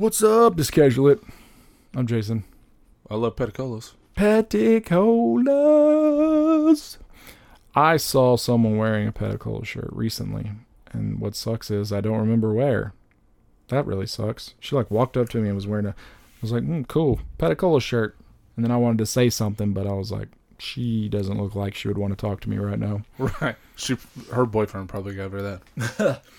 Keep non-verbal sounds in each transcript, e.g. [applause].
What's up, Discasual It? I'm Jason. I love Peticolas. Peticolas. I saw someone wearing a Peticola shirt recently, and what sucks is I don't remember where. That really sucks. She like walked up to me and was wearing a. I was like, mm, cool, Peticola shirt, and then I wanted to say something, but I was like, she doesn't look like she would want to talk to me right now. [laughs] Right. She, her boyfriend probably gave her that. [laughs]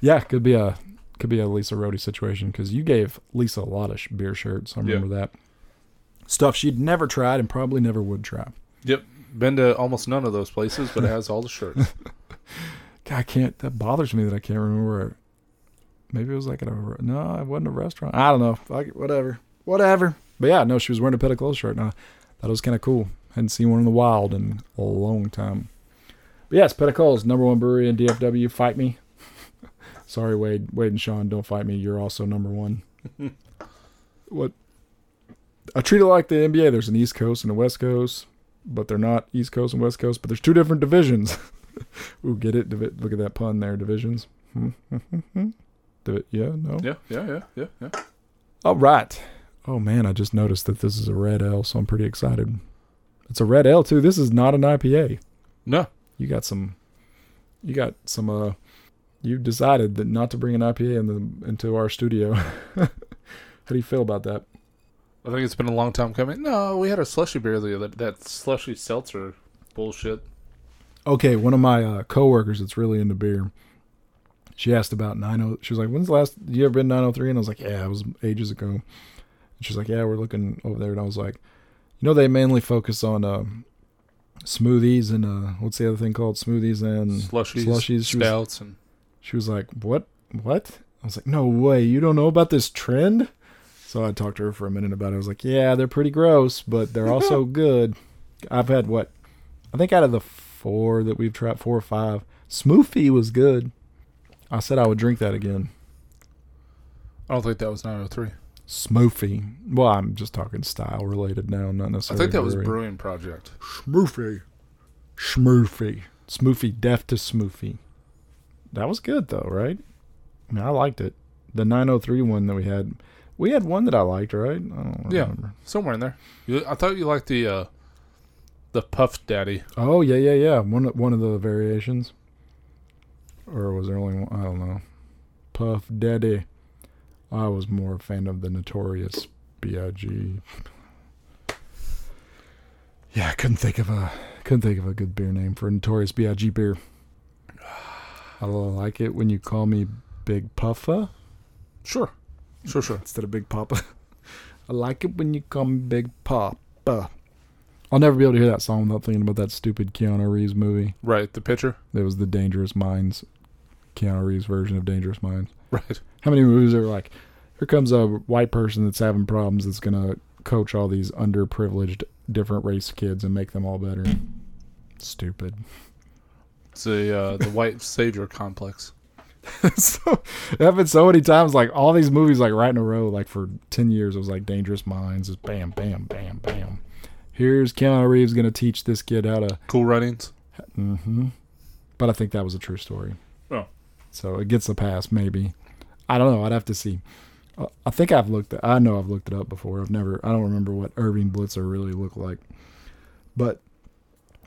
Yeah, could be a could be a Lisa Rhodey situation because you gave Lisa a lot of sh- beer shirts. I remember that stuff she'd never tried and probably never would try. Yep. Been to almost none of those places, but it has all the shirts. [laughs] God, I can't. That bothers me that I can't remember. Maybe it was like at a no, it wasn't a restaurant. I don't know. Fuck it, whatever, whatever. But yeah, no, she was wearing a Peticola shirt. And I thought it was kind of cool. Hadn't seen one in the wild in a long time. But yes, Peticolas number one brewery in DFW. Fight me. Sorry, Wade. Wade and Sean, don't fight me. You're also number one. [laughs] what? I treat it like the NBA. There's an East Coast and a West Coast, but they're not East Coast and West Coast. But there's two different divisions. [laughs] Ooh, get it? Divi- Look at that pun there. Divisions. [laughs] Divi- yeah, no. yeah, yeah, yeah, yeah, yeah. All right. Oh man, I just noticed that this is a red ale, so I'm pretty excited. It's a red ale too. This is not an IPA. No. You got some. You got some. Uh, you decided that not to bring an IPA in the into our studio. [laughs] How do you feel about that? I think it's been a long time coming. No, we had a slushy beer the other that slushy seltzer bullshit. Okay, one of my uh, coworkers that's really into beer. She asked about 90. She was like, "When's the last? You ever been 903?" And I was like, "Yeah, it was ages ago." And she's like, "Yeah, we're looking over there." And I was like, "You know, they mainly focus on uh, smoothies and uh, what's the other thing called? Smoothies and Slushies, slushies." She was, and she was like, "What? What?" I was like, "No way! You don't know about this trend?" So I talked to her for a minute about it. I was like, "Yeah, they're pretty gross, but they're [laughs] also good." I've had what? I think out of the four that we've tried, four or five, Smoothie was good. I said I would drink that again. I don't think that was 903. Smoothie. Well, I'm just talking style related now, not necessarily. I think that was. Brewing Project. Smoothie. Smoothie. Smoothie. Deaf to Smoothie. That was good though, right? I mean, I liked it. The 903 one that we had, we had one that I liked, right? I don't Yeah. Somewhere in there. You, I thought you liked the uh, the Puff Daddy. Oh yeah, yeah, yeah. One one of the variations, or was there only one? I don't know. Puff Daddy. I was more a fan of the Notorious B.I.G. Yeah, I couldn't think of a couldn't think of a good beer name for a Notorious B.I.G. beer. I like it when you call me Big Puffa Sure. Sure, sure. instead of Big Papa. [laughs] I like it when you call me Big Papa. I'll never be able to hear that song without thinking about that stupid Keanu Reeves movie. Right, the pitcher. It was the Dangerous Minds, Keanu Reeves version of Dangerous Minds. Right. How many movies are like, here comes a white person that's having problems that's gonna coach all these underprivileged different race kids and make them all better. Stupid. It's the uh, the white savior complex. [laughs] so it happened so many times. Like all these movies, like right in a row, like for ten years, it was like Dangerous Minds. Just bam, bam, bam, bam. Here's Keanu Reeves gonna teach this kid how to Cool Runnings. Mm-hmm. But I think that was a true story. Oh. So it gets a pass, maybe. I don't know. I'd have to see. I think I've looked. At, I know I've looked it up before. I've never. I don't remember what Irving Blitzer really looked like. But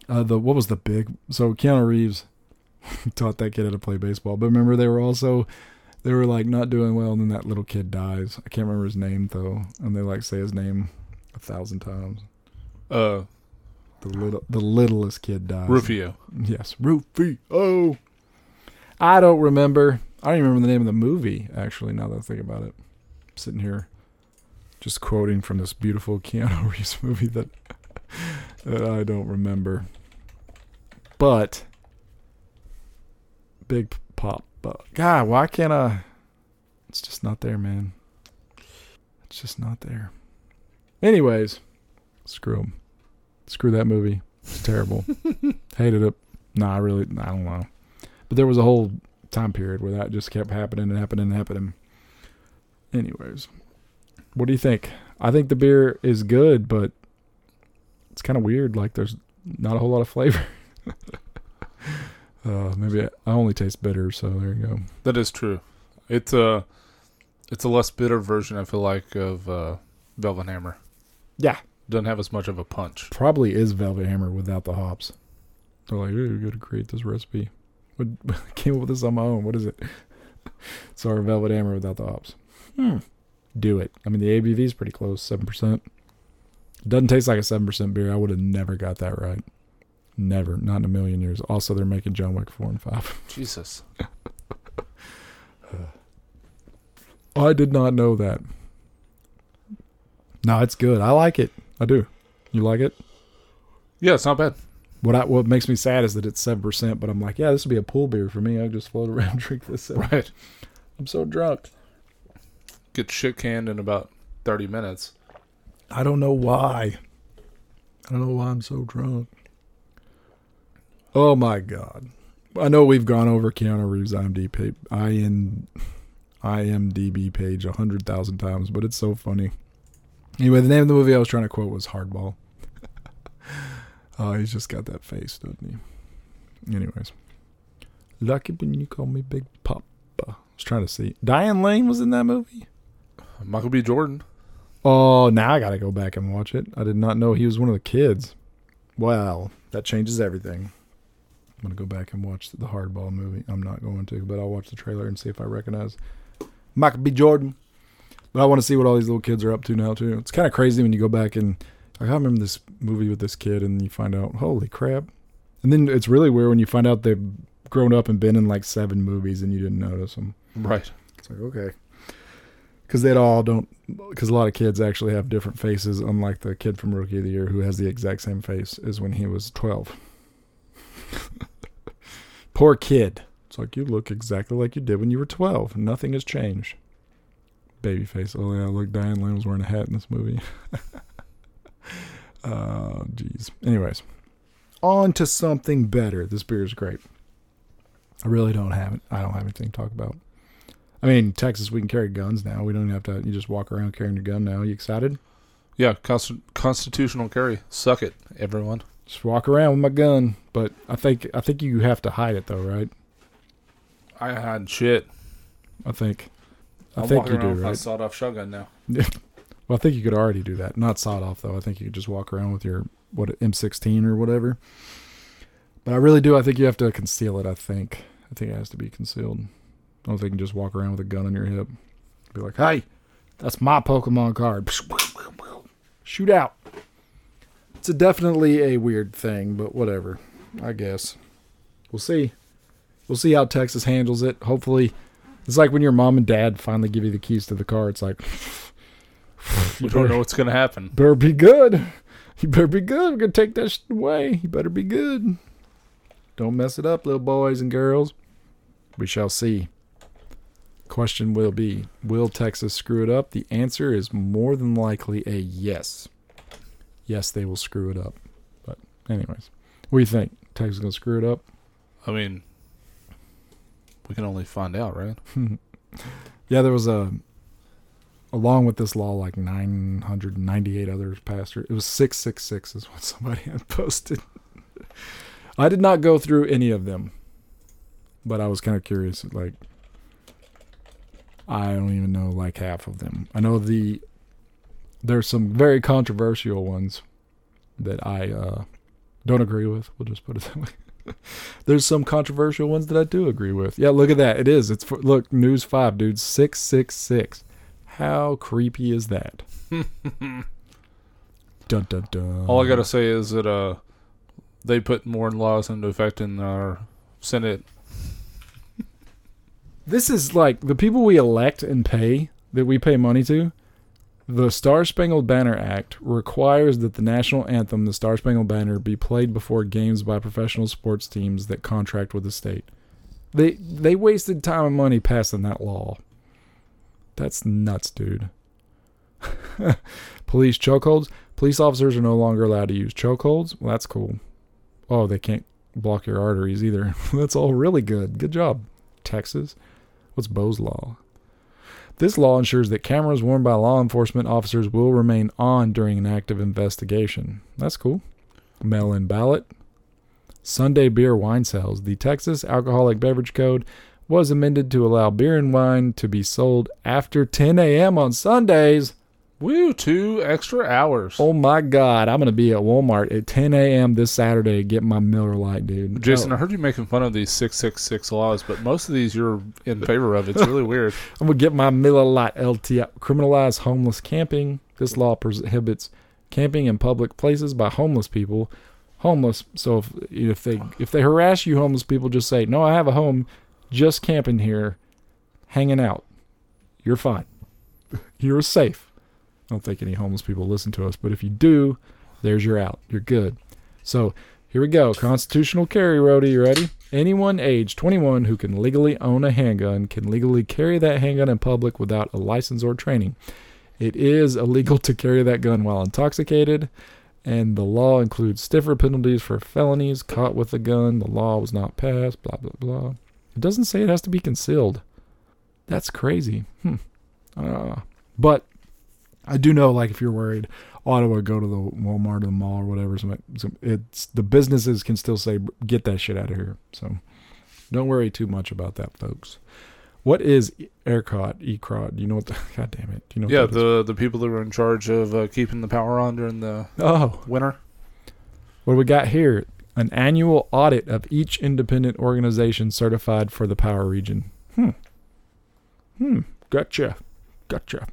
uh, the what was the big? So Keanu Reeves [laughs] taught that kid how to play baseball. But remember, they were also they were like not doing well, and then that little kid dies. I can't remember his name though, and they like say his name a thousand times. Uh, The little, the littlest kid dies. Rufio. Yes, Rufio. Oh, I don't remember. I don't even remember the name of the movie. Actually, now that I think about it, I'm sitting here, just quoting from this beautiful [laughs] Keanu Reeves movie that, [laughs] that I don't remember. But Big Pop. But God, why can't I? It's just not there, man. It's just not there. Anyways, screw 'em. Screw that movie. It's terrible. [laughs] Hated it. No, I really, I don't know. But there was a whole time period where that just kept happening and happening and happening. Anyways, what do you think? I think the beer is good, but it's kind of weird. Like there's not a whole lot of flavor. [laughs] [laughs] uh, maybe I, I only taste bitter, so there you go. That is true. It's uh, It's a less bitter version, I feel like, of uh, Velvet Hammer. Yeah. Doesn't have as much of a punch. Probably is Velvet Hammer without the hops. They're like, we got to create this recipe. What [laughs] came up with this on my own? What is it? [laughs] it's our Velvet Hammer without the hops. Hmm. Do it. I mean, the ABV is pretty close, seven percent. Doesn't taste like a seven percent beer. I would have never got that right. Never, not in a million years. Also, they're making John Wick four and five. [laughs] Jesus. Uh, I did not know that. No, it's good. I like it. I do. You like it? Yeah, it's not bad. What I, what makes me sad is that it's seven percent, but I'm like, yeah, this would be a pool beer for me. I just float around [laughs] drink this. [laughs] Right. I'm so drunk. Get shit canned in about 30 minutes. I don't know why. I don't know why I'm so drunk. Oh my god. I know we've gone over Keanu Reeves IMDb page, IN, IMDb page a hundred thousand times, but it's so funny. Anyway, the name of the movie I was trying to quote was Hardball. oh, [laughs] he's just got that face, doesn't he? Anyways, lucky when you call me Big Papa. I was trying to see. Diane Lane was in that movie. Michael B. Jordan. Oh, now I got to go back and watch it. I did not know he was one of the kids. Well, that changes everything. I'm going to go back and watch the Hardball movie. I'm not going to, but I'll watch the trailer and see if I recognize Michael B. Jordan. But I want to see what all these little kids are up to now, too. It's kind of crazy when you go back and like, I remember this movie with this kid and you find out, holy crap. And then it's really weird when you find out they've grown up and been in like seven movies and you didn't notice them. Right. It's like okay, because they all don't. Because a lot of kids actually have different faces, unlike the kid from Rookie of the Year who has the exact same face as when he was twelve. [laughs] Poor kid. It's like you look exactly like you did when you were twelve. Nothing has changed. Baby face. Oh yeah, look, Diane Lane was wearing a hat in this movie. [laughs] uh, jeez. Anyways, on to something better. This beer is great. I really don't have it. I don't have anything to talk about. I mean, Texas, we can carry guns now. We don't have to. You just walk around carrying your gun now. You excited? Yeah, const- constitutional carry. Suck it, everyone. Just walk around with my gun. But I think I think you have to hide it though, right? I had shit. I think. I I'm think you do, around with my right? sawed-off shotgun now. Yeah. [laughs] Well, I think you could already do that. Not sawed off though. I think you could just walk around with your what M16 or whatever. But I really do. I think you have to conceal it. I think. I think it has to be concealed. I don't think you can just walk around with a gun on your hip. Be like, hey, that's my Pokemon card. [laughs] Shoot out. It's a definitely a weird thing, but whatever. I guess. We'll see. We'll see how Texas handles it. Hopefully, it's like when your mom and dad finally give you the keys to the car. It's like, You don't know what's gonna happen. [laughs] better be good. You better be good. We're gonna take that shit away. You better be good. Don't mess it up, little boys and girls. We shall see. Question will be Will Texas screw it up? The answer is more than likely a yes. Yes, they will screw it up. But, anyways, what do you think? Texas gonna screw it up? I mean, we can only find out, right? [laughs] yeah, there was a, along with this law, like 998 others passed. It was 666 is what somebody [laughs] had posted. I did not go through any of them, but I was kind of curious. Like, I don't even know like half of them. I know the there's some very controversial ones that I uh, don't agree with. We'll just put it [laughs] that way. there's some controversial ones that I do agree with. Yeah, look at that. It is. It's for, look news five, dude. Six six six. How creepy is that? [laughs] dun dun dun. All I gotta say is that uh, they put more laws into effect in our Senate. This is like the people we elect and pay that we pay money to. The Star Spangled Banner Act requires that the national anthem, the Star Spangled Banner, be played before games by professional sports teams that contract with the state. They they wasted time and money passing that law. That's nuts, dude. [laughs] Police chokeholds. Police officers are no longer allowed to use chokeholds. Well, that's cool. Oh, they can't block your arteries either. [laughs] that's all really good. Good job, Texas. What's Bo's law? This law ensures that cameras worn by law enforcement officers will remain on during an active investigation. That's cool. Mail in ballot. Sunday beer wine sales. The Texas Alcoholic Beverage Code was amended to allow beer and wine to be sold after 10 a.m. on Sundays. Woo, two extra hours. Oh my God, I'm gonna be at Walmart at 10 a.m. this Saturday getting my Miller Lite, dude. Jason, Oh, I heard you making fun of these 666 laws, but most of these you're in favor of. It's really weird. [laughs] I'm gonna get my Miller Lite LTI. Criminalize homeless camping. This law prohibits camping in public places by homeless people. Homeless. So if if they if they harass you, homeless people, just say, "No, I have a home, just camping here, hanging out. You're fine. You're safe." I don't think any homeless people listen to us, but if you do, there's your out. You're good. So here we go. Constitutional carry, Rody. You ready? Anyone age 21 who can legally own a handgun can legally carry that handgun in public without a license or training. It is illegal to carry that gun while intoxicated, and the law includes stiffer penalties for felonies caught with a gun. The law was not passed, blah, blah, blah. It doesn't say it has to be concealed. That's crazy. Hmm. Uh, but I do know, like, if you're worried, Ottawa, go to the Walmart or the mall or whatever. It's the businesses can still say, "Get that shit out of here." So, don't worry too much about that, folks. What is ERCOT? ECROT? Do you know what? The, [laughs] God damn it! Do you know? Yeah, what that is? the the people that were in charge of uh, keeping the power on during the oh, winter. what do we got here? An annual audit of each independent organization certified for the power region. Hmm. Hmm. Gotcha. Gotcha.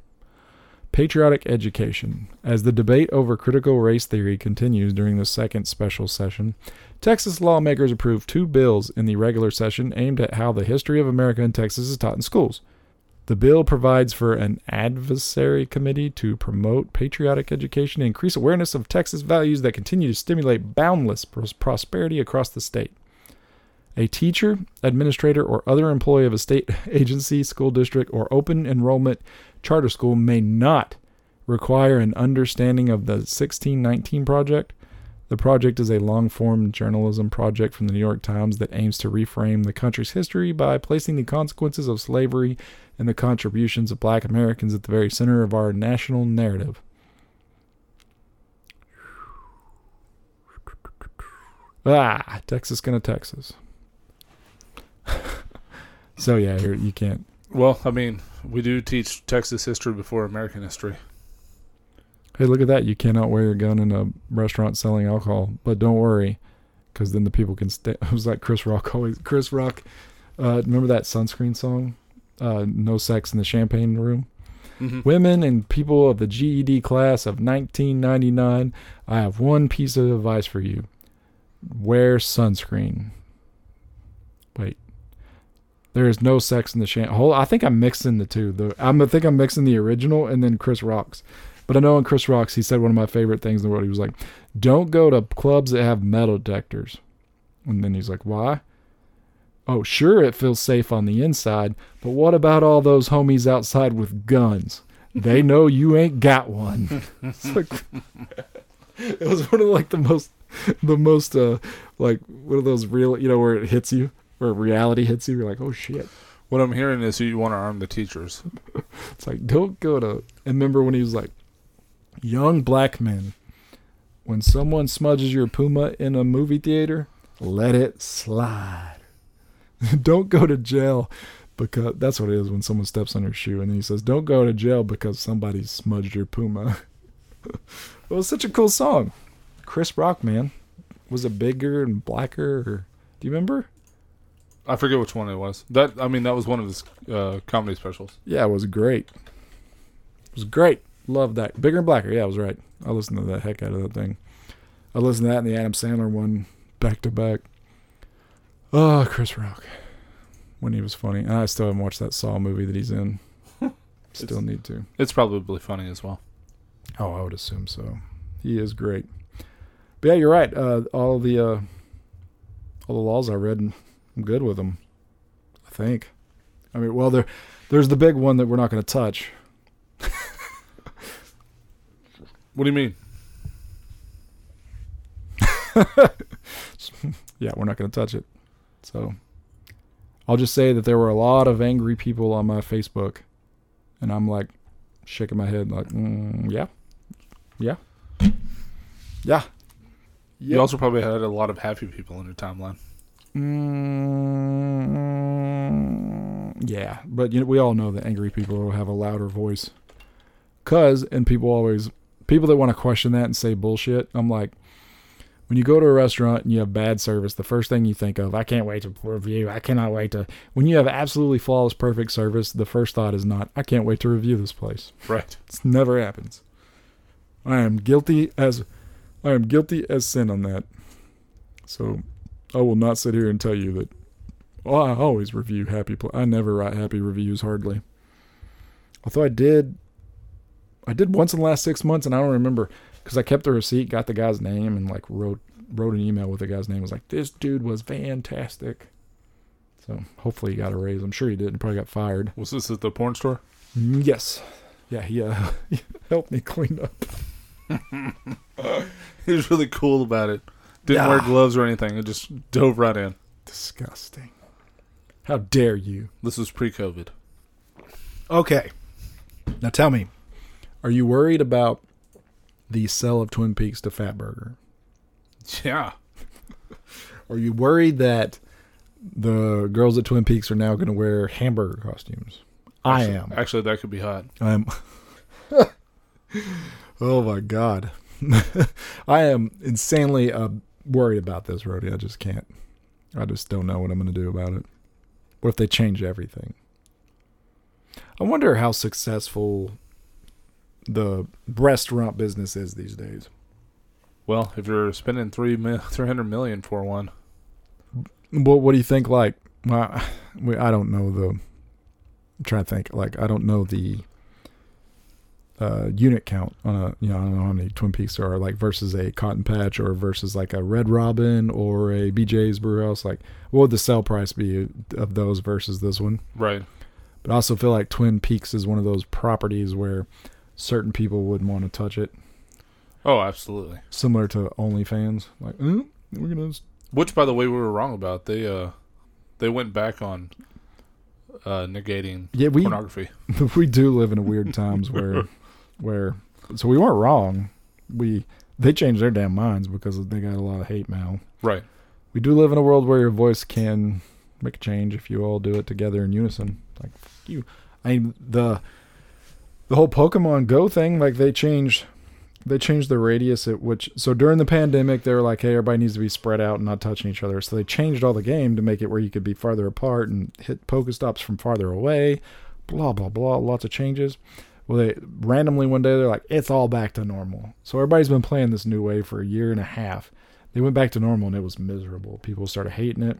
Patriotic education. As the debate over critical race theory continues during the second special session, Texas lawmakers approved two bills in the regular session aimed at how the history of America and Texas is taught in schools. The bill provides for an advisory committee to promote patriotic education and increase awareness of Texas values that continue to stimulate boundless pros- prosperity across the state. A teacher, administrator, or other employee of a state [laughs] agency, school district, or open enrollment charter school may not require an understanding of the 1619 project. The project is a long form journalism project from the New York Times that aims to reframe the country's history by placing the consequences of slavery and the contributions of black Americans at the very center of our national narrative. Ah, Texas gonna Texas. [laughs] so yeah, here you can't. Well, I mean, we do teach Texas history before American history. Hey, look at that! You cannot wear a gun in a restaurant selling alcohol, but don't worry, because then the people can stay. [laughs] It was like Chris Rock always. Chris Rock, uh, remember that sunscreen song? Uh, no sex in the champagne room. Mm-hmm. Women and people of the GED class of 1999, I have one piece of advice for you. Wear sunscreen. Wait. There is no sex in the champagne. Hold, I think I'm mixing the two. The I'm, I think I'm mixing the original and then Chris Rock's. But I know in Chris Rock's, he said one of my favorite things in the world. He was like, "Don't go to clubs that have metal detectors." And then he's like, "Why?" Oh, sure, it feels safe on the inside, but what about all those homies outside with guns? They know you ain't got one. [laughs] Like, [laughs] it was one of like the most, the most, uh, like one of those real, you know, where it hits you, where reality hits you. You're like, oh shit. What I'm hearing is you want to arm the teachers. [laughs] It's like, don't go to. And remember when he was like, young black men, when someone smudges your Puma in a movie theater, let it slide. [laughs] don't go to jail because that's what it is when someone steps on your shoe and then he says, don't go to jail because somebody smudged your Puma. [laughs] it was such a cool song. Chris Rock, man. Was it bigger and blacker? Or, do you remember? I forget which one it was. That I mean, that was one of his uh, comedy specials. Yeah, it was great. It was great. Loved that. Bigger and blacker. Yeah, I was right. I listened to the heck out of that thing. I listened to that and the Adam Sandler one back to back. Oh, Chris Rock. When he was funny. And I still haven't watched that Saw movie that he's in. [laughs] Still need to. It's probably funny as well. Oh, I would assume so. He is great. But yeah, you're right. Uh, all the uh, all the laws I read, I'm good with them. I think. I mean, well, there, there's the big one that we're not going to touch. What do you mean? [laughs] yeah, we're not going to touch it. So I'll just say that there were a lot of angry people on my Facebook, and I'm like shaking my head, like, mm, yeah, yeah, yeah. You also probably had a lot of happy people on your timeline. Mm, yeah, but you know, we all know that angry people will have a louder voice. Cause and people always people that want to question that and say bullshit. I'm like, when you go to a restaurant and you have bad service, the first thing you think of, I can't wait to review. I cannot wait to. When you have absolutely flawless, perfect service, the first thought is not, I can't wait to review this place. Right. It never happens. I am guilty as I am guilty as sin on that. So I will not sit here and tell you that. Well, I always review happy. Pl- I never write happy reviews hardly. Although I did, I did once in the last six months, and I don't remember because I kept the receipt, got the guy's name, and like wrote wrote an email with the guy's name. It was like this dude was fantastic. So hopefully he got a raise. I'm sure he did. He probably got fired. Was this at the porn store? Mm, Yes. Yeah, he, uh, [laughs] he helped me clean up. [laughs] He was really cool about it. Didn't wear gloves or anything. It just dove right in. Disgusting. How dare you? This was pre-COVID. Okay. Now tell me, are you worried about the sale of Twin Peaks to Fatburger? Yeah. [laughs] Are you worried that the girls at Twin Peaks are now going to wear hamburger costumes? I am. Actually, that could be hot. I'm. [laughs] oh my god, [laughs] I am insanely uh, worried about this, Rody. I just can't. I just don't know what I'm going to do about it. What if they change everything? I wonder how successful the restaurant business is these days. Well, if you're spending three [laughs] three hundred million for one, What What do you think? Like, well, [sighs] we, I don't know the. I'm trying to think. Like, I don't know the uh, unit count on a. You know, I don't know how many Twin Peaks there are. Like versus a Cotton Patch or versus like a Red Robin or a BJ's Brew House. Like, what would the sell price be of those versus this one? right? But I also feel like Twin Peaks is one of those properties where certain people wouldn't want to touch it. Oh, absolutely. Similar to OnlyFans. Like, mm, we're gonna Which, by the way, we were wrong about. They uh, they went back on uh, negating yeah we pornography. [laughs] we do live in a weird times where [laughs] where so we weren't wrong. We they changed their damn minds because they got a lot of hate mail. Right. we do live in a world where your voice can make a change if you all do it together in unison. Like you. I mean the the whole pokemon go thing like they changed they changed the radius at which so during the pandemic they were like hey everybody needs to be spread out and not touching each other. So they changed all the game to make it where you could be farther apart and hit pokestops from farther away. Blah blah blah. Lots of changes well they randomly one day they're like it's all back to normal. So everybody's been playing this new way for a year and a half. They went back to normal and it was miserable. People started hating it.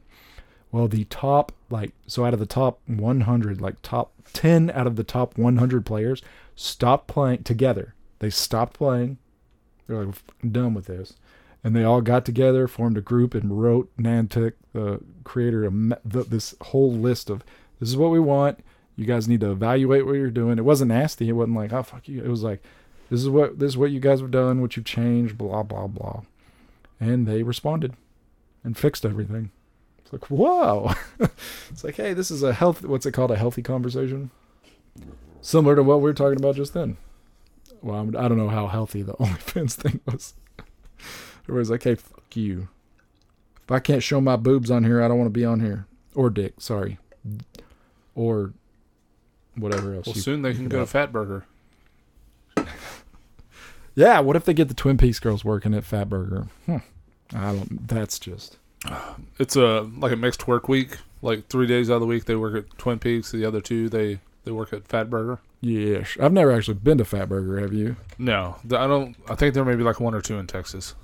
Well the top like so out of the top 100 like top 10 out of the top 100 players stopped playing together. They stopped playing. They're like done with this. And they all got together formed a group and wrote Niantic the creator of this whole list of this is what we want you guys need to evaluate what you're doing. It wasn't nasty. It wasn't like oh fuck you. It was like this is what this is what you guys have done what you've changed blah blah blah. And they responded and fixed everything. It's like whoa. [laughs] It's like hey this is a health what's it called? A healthy conversation? Similar to what we were talking about just then. Well I'm, i don't know how healthy the [laughs] onlyfans thing was. Everybody's like hey fuck you. If i can't show my boobs on here i don't want to be on here. Or dick sorry. Or whatever else Well, you soon they can go to Fat Burger. [laughs] yeah what if they get the twin peaks girls working at fat burger hmm. i don't that's just [sighs] It's a like a mixed work week. Like three days out of the week they work at Twin Peaks. The other two they they work at Fat Burger. Yeah, I've never actually been to Fatburger. Have you? No, I don't. I think there may be like one or two in Texas.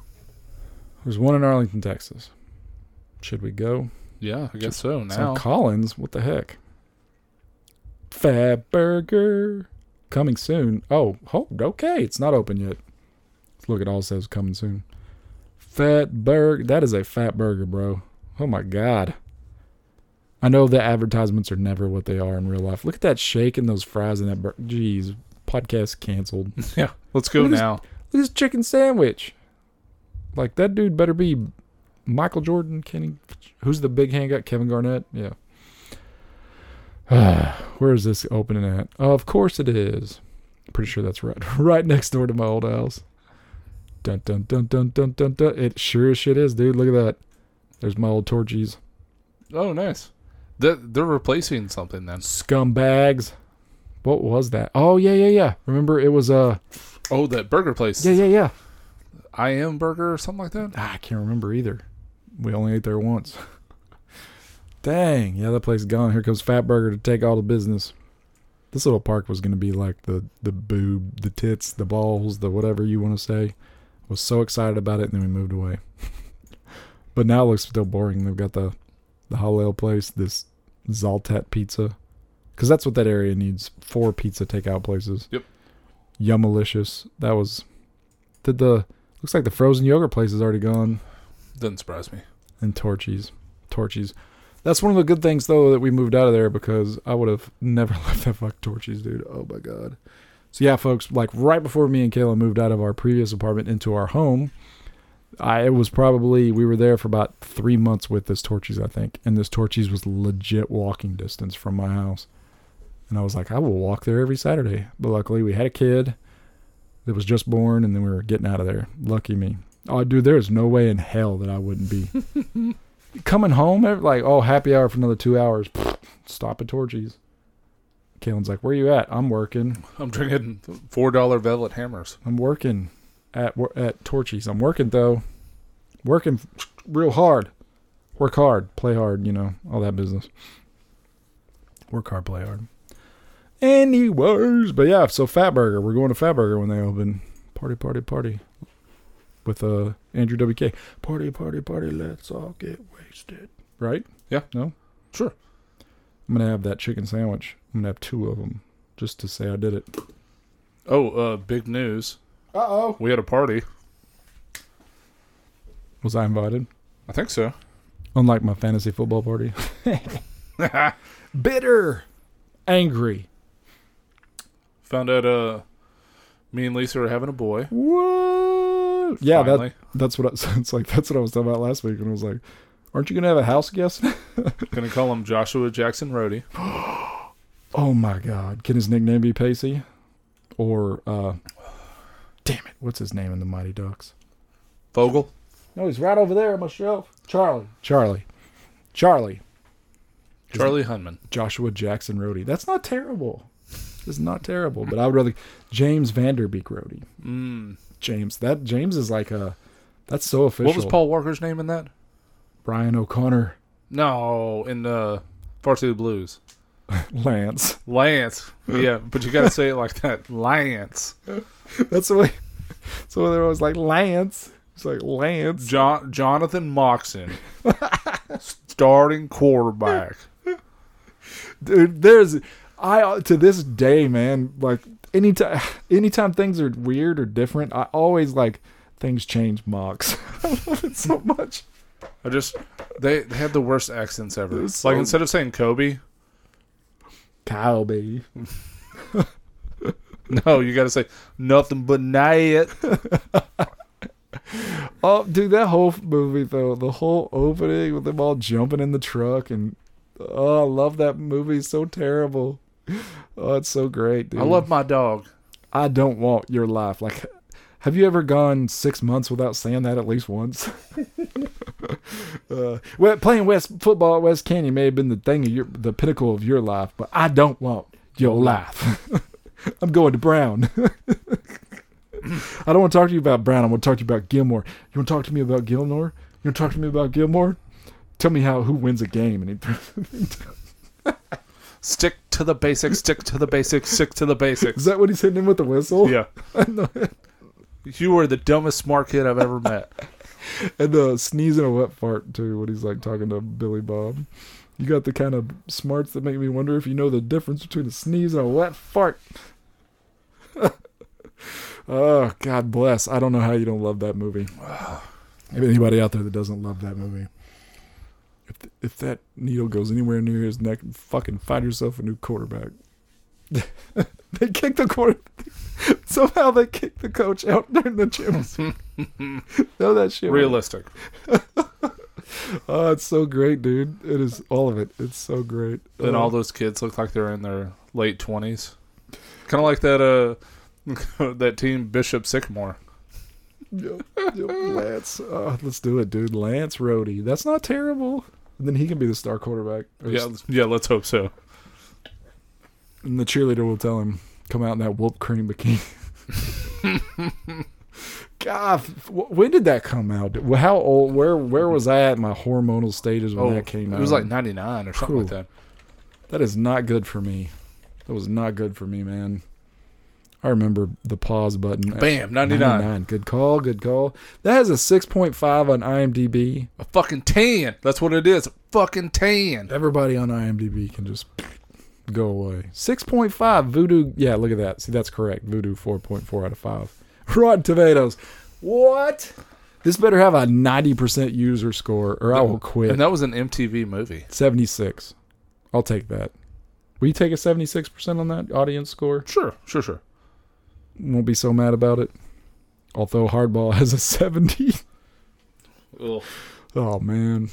There's one in Arlington, Texas. Should we go? Yeah, I guess so. It's Now on Collins. What the heck? Fatburger coming soon. Oh, oh, okay. It's not open yet. Let's look at all says coming soon. Fat burger. That is a fat burger, bro. Oh my god. I know the advertisements are never what they are in real life. Look at that shake and those fries and that. Bur- Jeez, podcast canceled. [laughs] yeah, let's go Look at this- now. Look at this chicken sandwich. Like that dude better be Michael Jordan, Kenny. Who's the big hand guy? Kevin Garnett. Yeah. [sighs] Where is this opening at? Oh, of course it is. Pretty sure that's right, [laughs] right next door to my old house. Dun dun dun dun dun dun dun. It sure as shit is, dude. Look at that. There's my old Torchy's. Oh, nice. They're, they're replacing something then. Scumbags. What was that? Oh yeah, yeah, yeah. Remember it was uh Oh, that burger place. yeah, yeah, yeah. I am burger or something like that. I can't remember either. We only ate there once. [laughs] Dang, yeah, that place is gone. Here comes Fat Burger to take all the business. This little park was going to be like the the boob, the tits, the balls, the whatever you want to say. Was so excited about it, and then we moved away. [laughs] but now it looks still boring. They've got the the Hallel place, this Zalat pizza, because that's what that area needs. Four pizza takeout places. Yep. Yummalicious. That was. Did the looks like the frozen yogurt place is already gone Doesn't surprise me. and Torchy's. Torchy's. That's one of the good things though that we moved out of there because I would have never [laughs] left that fuck Torchy's, dude. Oh my god. So yeah, folks, like right before me and Kayla moved out of our previous apartment into our home, I it was probably we were there for about three months with this Torchy's, I think, and this Torchy's was legit walking distance from my house, and I was like, I will walk there every Saturday. But luckily, we had a kid that was just born, and then we were getting out of there. Lucky me. Oh, dude, there's no way in hell that I wouldn't be [laughs] coming home. every- Like, oh, happy hour for another two hours. Stop at Torchy's. Kaylin's like, where you at? I'm working. I'm drinking four dollar velvet hammers. I'm working at at Torchy's. I'm working though. Working real hard. Work hard, play hard, you know, all that business. Work hard, play hard. Anyways, but yeah, so Fat Burger. We're going to Fat Burger when they open. Party, party, party. With uh Andrew WK. Party, party, party, let's all get wasted. Right? Yeah. No? Sure. I'm gonna have that chicken sandwich. I'm gonna have two of them just to say I did it. Oh, uh, big news. Uh oh. We had a party. Was I invited? I think so. Unlike my fantasy football party. [laughs] [laughs] Bitter. Angry. Found out uh, me and Lisa are having a boy. What? Yeah, that, that's what I, [laughs] it's like. That's what I was talking about last week, and I was like, "Aren't you gonna have a house guest?" [laughs] Gonna call him Joshua Jackson Rody. [gasps] oh my God! Can his nickname be Pacey? Or, uh, damn it, what's his name in the Mighty Ducks? Vogel. No, he's right over there on my shelf. Charlie. Charlie. Charlie. Charlie Hunman. Joshua Jackson Rhodey. That's not terrible. It's not terrible, but I would rather James Van Der Beek Rhodey. Mm. James. That James is like a. That's so official. What was Paul Walker's name in that? Brian O'Connor, No, in uh, Varsity Blues. [laughs] Lance. Lance. Yeah, but you gotta say it like that. Lance. That's the way. So they're always like Lance. It's like Lance. John Jonathan Moxon. starting quarterback. Dude, there's I to this day, man. Like anytime, anytime things are weird or different, I always like things change. Mox. [laughs] I love it so much. I just they, they had the worst accents ever. It's like instead of saying Kobe, baby. [laughs] no, you gotta say nothing but night. [laughs] Oh, dude, that whole movie though, the whole opening with them all jumping in the truck and oh, I love that movie. So terrible. Oh, it's so great, dude. I love my dog. I don't want your life. Like, have you ever gone six months without saying that at least once? [laughs] uh, well, playing West football at West Canaan may have been the thing of your, the pinnacle of your life, but I don't want your life. [laughs] I'm going to Brown. [laughs] I don't want to talk to you about Brown. I want to talk to you about Kilmer. You want to talk to me about Kilmer? You want to talk to me about Kilmer? Tell me how who wins a game. And he Stick to the basics. Stick to the basics. Stick to the basics. is that what he's hitting him with the whistle? Yeah. You were the dumbest smart kid I've ever met. [laughs] And uh, sneezing a wet fart too when he's like talking to Billy Bob. You got the kind of smarts that make me wonder if you know the difference between a sneeze and a wet fart. [laughs] oh, God bless. I don't know how you don't love that movie. [sighs] If anybody out there that doesn't love that movie, if if that needle goes anywhere near his neck, fucking find yourself a new quarterback. [laughs] they kicked the quarter. [laughs] Somehow they kicked the coach out during the gym. [laughs] no, that shit. Realistic. Oh, it's so great, dude. It is all of it. It's so great. Then Uh, all those kids look like they're in their late twenties. Kind of like that uh that team Bishop Sycamore. Yep, yep, Lance. Uh, let's do it, dude. Lance Rohde. That's not terrible. And then he can be the star quarterback. Yeah, yeah. Let's hope so. And the cheerleader will tell him, come out in that whoop cream bikini. [laughs] God, when did that come out? How old? Where where was I at in my hormonal stages when Oh, that came out? it was like '99 or something like that. that is not good for me. That was not good for me, man. I remember the pause button. Bam, '99. Good call. Good call. That has a 6.5 on IMDb. A fucking tan. That's what it is. A fucking tan. Everybody on IMDb can just go away. 6.5 Voodoo. Yeah, look at that. See, that's correct. Voodoo 4.4 out of 5. [laughs] Rotten Tomatoes. What? This better have a 90% user score or I will quit. And that was an MTV movie. 76. I'll take that. Will you take a 76% on that audience score? Sure, sure, sure. Won't be so mad about it. Although Hardball [laughs] has a 70. Ugh. Oh, man.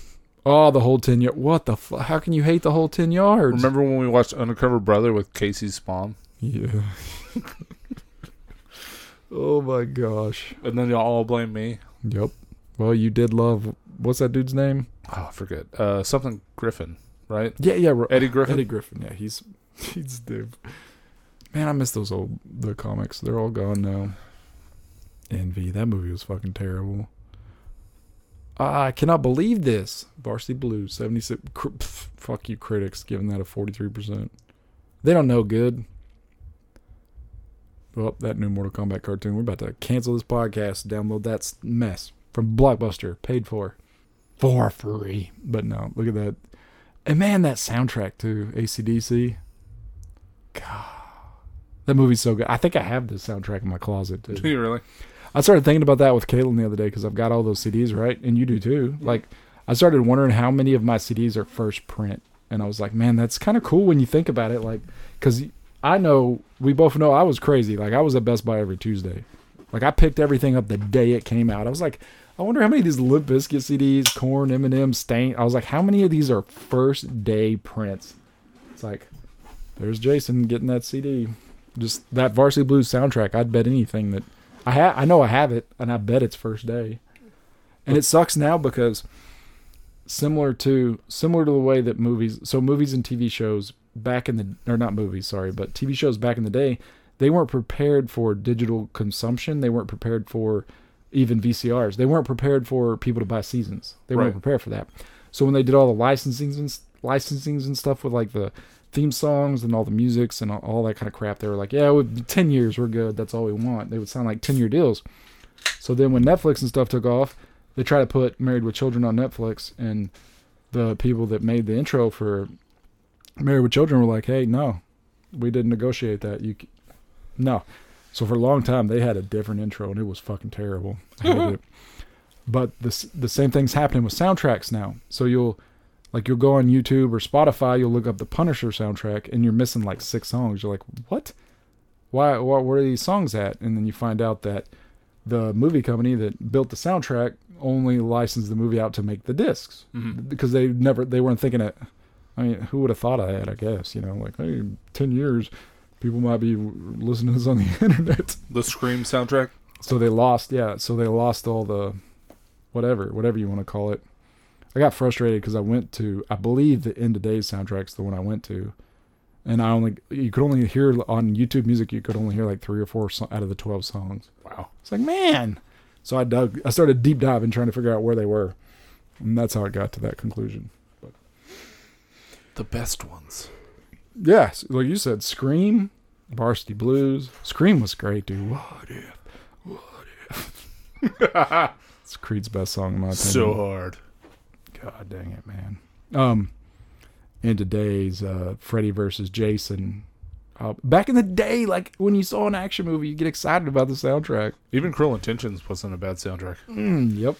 Oh, the whole 10 yard. What the fuck? How can you hate the whole 10 yards? Remember when we watched Undercover Brother with Casey Spawn? Yeah. [laughs] oh my gosh. And then y'all all blame me. Yep. Well, you did love. What's that dude's name? Oh, I forget. Uh, something Griffin, right? Yeah, yeah. Eddie Griffin. Eddie Griffin. Yeah, he's [laughs] he's the man. I miss those old the comics. They're all gone now. Envy. That movie was fucking terrible. I cannot believe this. Varsity Blues, seventy six. Cr- pff, fuck you, critics, giving that a forty three percent. They don't know good. Well, that new Mortal Kombat cartoon. We're about to cancel this podcast. Download that mess from Blockbuster, paid for, for free. But no, look at that. And man, that soundtrack too, ACDC. God, that movie's so good. I think I have the soundtrack in my closet too. Do [laughs] you really? I started thinking about that with Caitlin the other day because I've got all those CDs, right? And you do too. Like, I started wondering how many of my CDs are first print, and I was like, man, that's kind of cool when you think about it. Like, because I know we both know I was crazy. Like, I was at Best Buy every Tuesday. Like, I picked everything up the day it came out. I was like, I wonder how many of these Limp Bizkit CDs, Korn, Eminem, Staind. I was like, how many of these are first day prints? It's like, there's Jason getting that CD. Just that Varsity Blues soundtrack. I'd bet anything that I ha- I know I have it, and I bet it's first day. And it sucks now because similar to similar to the way that movies, so movies and TV shows back in the or not movies, sorry, but TV shows back in the day, they weren't prepared for digital consumption. They weren't prepared for even VCRs. They weren't prepared for people to buy seasons. They weren't Right. prepared for that. So when they did all the licensings and licensings and stuff with like the theme songs and all the musics and all, all that kind of crap, they were like, "Yeah, with ten years, we're good. That's all we want." They would sound like ten year deals. So then when Netflix and stuff took off, they tried to put Married with Children on Netflix, and the people that made the intro for Married with Children were like, "Hey, no, we didn't negotiate that. You, no." So for a long time, they had a different intro, and it was fucking terrible. I hated [laughs] it. But the the same thing's happening with soundtracks now. So you'll like you'll go on YouTube or Spotify, you'll look up the Punisher soundtrack, and you're missing like six songs. You're like, "What? Why? What? Where are these songs at?" And then you find out that the movie company that built the soundtrack only licensed the movie out to make the discs Mhm. because they never they weren't thinking it. I mean, who would have thought of that? I guess you know, like hey, ten years, people might be listening to this on the [laughs] internet. The Scream soundtrack. So they lost, yeah. So they lost all the whatever, whatever you want to call it. I got frustrated because I went to, I believe the End of Days soundtrack's the one I went to, and I only you could only hear on YouTube Music you could only hear like three or four so- out of the twelve songs. Wow. It's like man. So I dug, I started deep diving trying to figure out where they were, and that's how I got to that conclusion. The best ones. Yes, like you said, Scream, Varsity Blues. Scream was great, dude. What if? What if? [laughs] it's Creed's best song in my opinion. So hard. God dang it, man. Um, in today's uh, Freddy versus Jason. Uh, back in the day, like when you saw an action movie, you get excited about the soundtrack. Even Cruel Intentions wasn't a bad soundtrack. Mm, yep.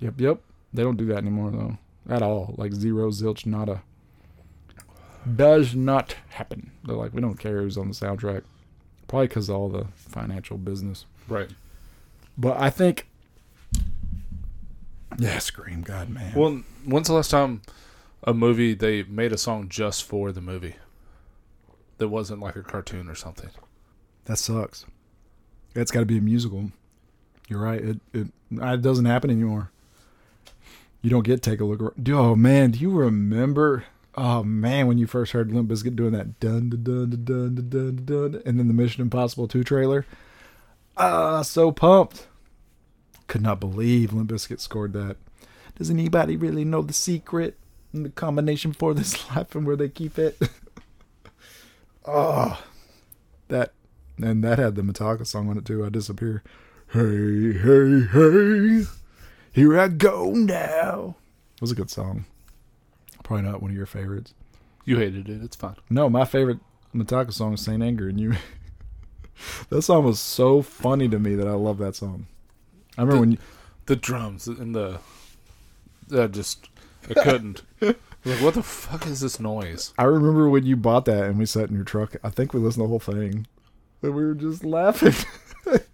Yep, yep. They don't do that anymore though, at all. Like zero, zilch, nada. Does not happen. They're like, we don't care who's on the soundtrack. Probably because of all the financial business. Right. But I think, yeah, Scream, God, man. Well, when's the last time a movie they made a song just for the movie? That wasn't like a cartoon or something. That sucks. It's got to be a musical. You're right. It, it it doesn't happen anymore. You don't get take a look. Around. Oh man, do you remember? Oh man, when you first heard Limp Bizkit doing that dun dun dun dun dun dun dun, dun and then the Mission Impossible two trailer. Ah, so pumped! Could not believe Limp Bizkit scored that. Does anybody really know the secret and the combination for this [laughs] life and where they keep it? oh, [laughs] that and that had the Metallica song on it too. I disappear. Hey, hey, hey, here I go now. It was a good song. Probably not one of your favorites. You hated it. It's fine. No, my favorite Metallica song is Saint Anger, and you. [laughs] that song was so funny to me that I love that song. I remember The- when you, The drums and the. I just. I couldn't. [laughs] like, what the fuck is this noise? I remember when you bought that and we sat in your truck. I think we listened to the whole thing, and we were just laughing. [laughs]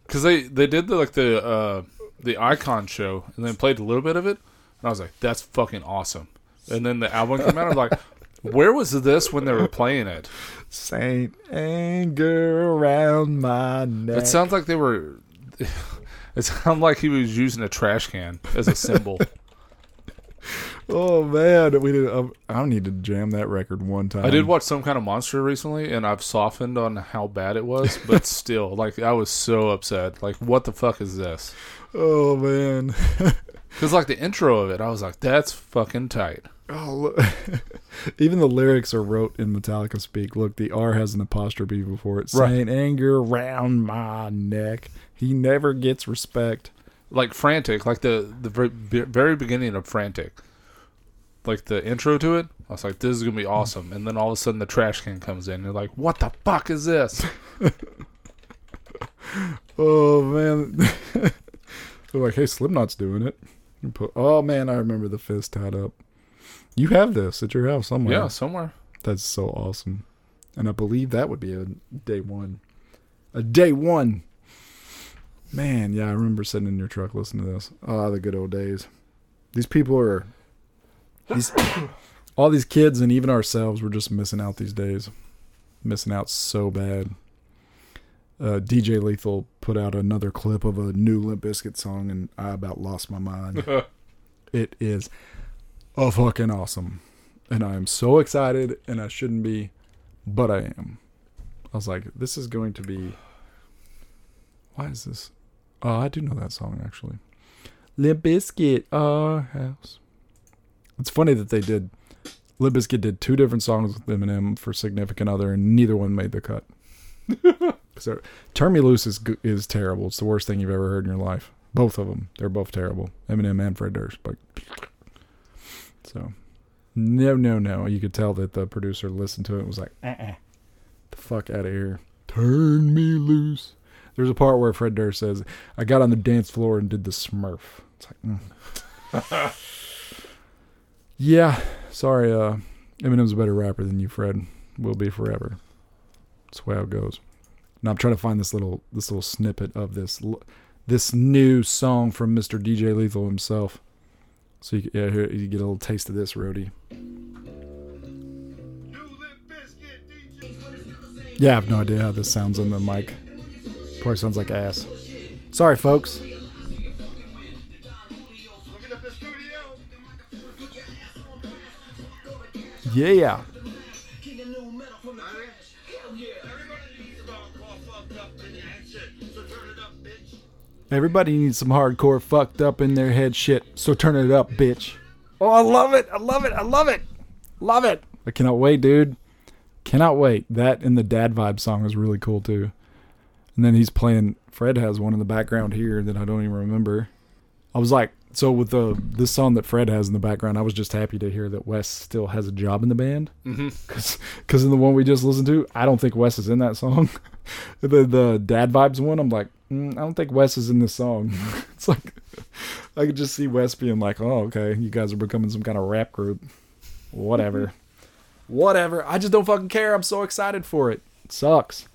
Because they, they did the like the uh, the icon show and then played a little bit of it, and I was like, "That's fucking awesome." And then the album came out. I was like, [laughs] "Where was this when they were playing it?" Saint Anger around my neck. It sounds like they were. It sounded like he was using a trash can as a cymbal. [laughs] oh man, we did. Um, I need to jam that record one time. I did watch some kind of monster recently, and I've softened on how bad it was, but [laughs] still, like I was so upset. Like, what the fuck is this? Oh man. [laughs] Because like the intro of it, I was like, "That's fucking tight." Oh, look. even the lyrics are wrote in Metallica speak. Look, the R has an apostrophe before it. Right. Saint anger round my neck. He never gets respect. Like frantic, like the the very, very beginning of frantic, like the intro to it. I was like, "This is gonna be awesome," and then all of a sudden the trash can comes in. And You're like, "What the fuck is this?" [laughs] Oh man. [laughs] They're like, hey, Slipknot's doing it. You put, oh man, I remember the fist tied up. You have this at your house somewhere. yeah, somewhere. That's so awesome. And I believe that would be a day one. A day one. Man, yeah, I remember sitting in your truck listening to this. Ah, the good old days. These people are these [coughs] all these kids and even ourselves we're just missing out these days. Missing out so bad. Uh, DJ Lethal put out another clip of a new Limp Bizkit song and I about lost my mind. [laughs] it is a fucking awesome and I am so excited, and I shouldn't be, but I am. I was like, this is going to be. Why is this? Oh, I do know that song actually. Limp Bizkit, our house. It's funny that they did. Limp Bizkit did two different songs with Eminem for Significant Other, and neither one made the cut. [laughs] so, Turn Me Loose is is terrible. It's the worst thing you've ever heard in your life. Both of them, they're both terrible. Eminem and Fred Durst, but [sniffs] so no, no, no. You could tell that the producer listened to it and was like, uh-uh. the fuck out of here. Turn me loose. There's a part where Fred Durst says, I got on the dance floor and did the smurf. It's like, mm. [laughs] yeah, sorry, uh, Eminem's a better rapper than you, Fred. Will be forever. That's the way it goes. Now I'm trying to find this little this little snippet of this this new song from Mr. DJ Lethal himself. So you, yeah, here you get a little taste of this, Rody. Yeah, I have no idea how this sounds on the mic. Probably sounds like ass. Sorry, folks. Yeah. Everybody needs some hardcore fucked up in their head shit, so turn it up, bitch. Oh, I love it. I love it. I love it. Love it. I cannot wait, dude. Cannot wait. That and the dad vibe song is really cool too. And then he's playing Fred has one in the background here that I don't even remember. I was like, so with the this song that Fred has in the background, I was just happy to hear that Wes still has a job in the band. Mm-hmm. Because in the one we just listened to, I don't think Wes is in that song. [laughs] the the dad vibes one, I'm like, mm, I don't think Wes is in this song. [laughs] it's like I could just see Wes being like, oh okay, you guys are becoming some kind of rap group. Whatever, [laughs] whatever. I just don't fucking care. I'm so excited for it. It sucks,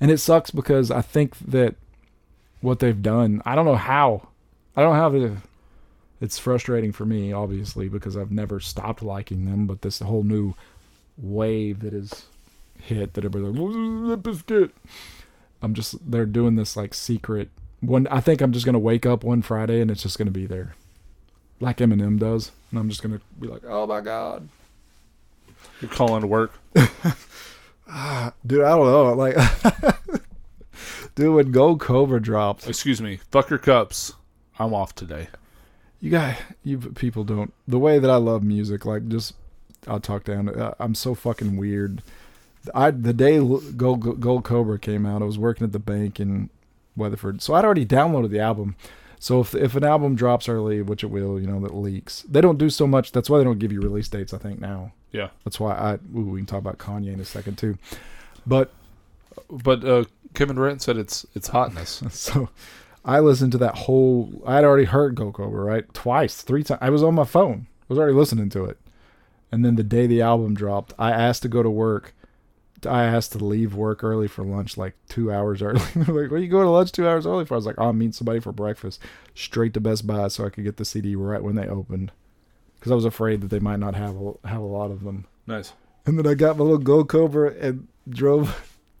and it sucks because I think that what they've done. I don't know how. I don't know how to. It's frustrating for me, obviously, because I've never stopped liking them. But this whole new wave that is hit that everybody's like, "Limp Bizkit." I'm just they're doing this like secret one. I think I'm just gonna wake up one Friday and it's just gonna be there. like Eminem does, and I'm just gonna be like, oh my god, You're calling to work. [laughs] [sighs] dude, I don't know, like, [laughs] dude, when Gold Cobra dropped, Excuse me. Fuck your cups. I'm off today. you got you people don't the way that I love music, like just I'll talk down. uh, I'm so fucking weird. I the day L- Gold Gold Cobra came out, I was working at the bank in Weatherford, so I'd already downloaded the album. So if if an album drops early, which it will, you know, that leaks, they don't do so much. That's why they don't give you release dates. I think now. Yeah. That's why I. Ooh, we can talk about Kanye in a second too. But But uh, Kevin Durant said it's it's hotness. [laughs] so I listened to that whole. I had already heard Go Cobra right twice, three times. I was on my phone. I was already listening to it, and then the day the album dropped, I asked to go to work. I asked to leave work early for lunch, like two hours early. [laughs] Like, "What are you going to lunch two hours early for?" I was like, "Oh, I'm meeting somebody for breakfast." Straight to Best Buy so I could get the CD right when they opened, because I was afraid that they might not have a, have a lot of them. nice. And then I got my little Go Cobra and drove. [laughs]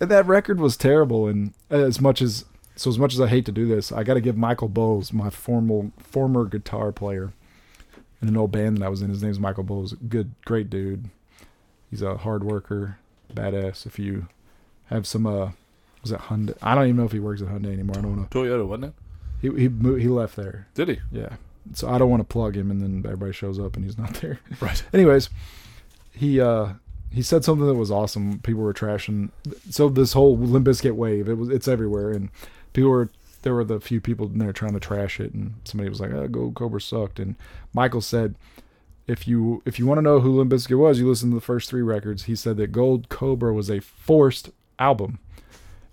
and that record was terrible. And as much as so, as much as I hate to do this, I got to give Michael Bowles, my formal former guitar player, in an old band that I was in. His name's Michael Bowles. Good, great dude. He's a hard worker, badass. If you have some, uh, was it Hyundai? I don't even know if he works at Hyundai anymore. I don't know. Toyota, wasn't it? He he mo- he left there. Did he? Yeah. So I don't want to plug him, and then everybody shows up and he's not [laughs] there. Right. Anyways, he uh he said something that was awesome. People were trashing. So this whole Limp Bizkit wave, it was it's everywhere, and people were there were the few people in there trying to trash it, and somebody was like, "Oh, Gold Cobra sucked," and Michael said. If you if you want to know who Limp Bizkit was, you listen to the first three records. He said that Gold Cobra was a forced album,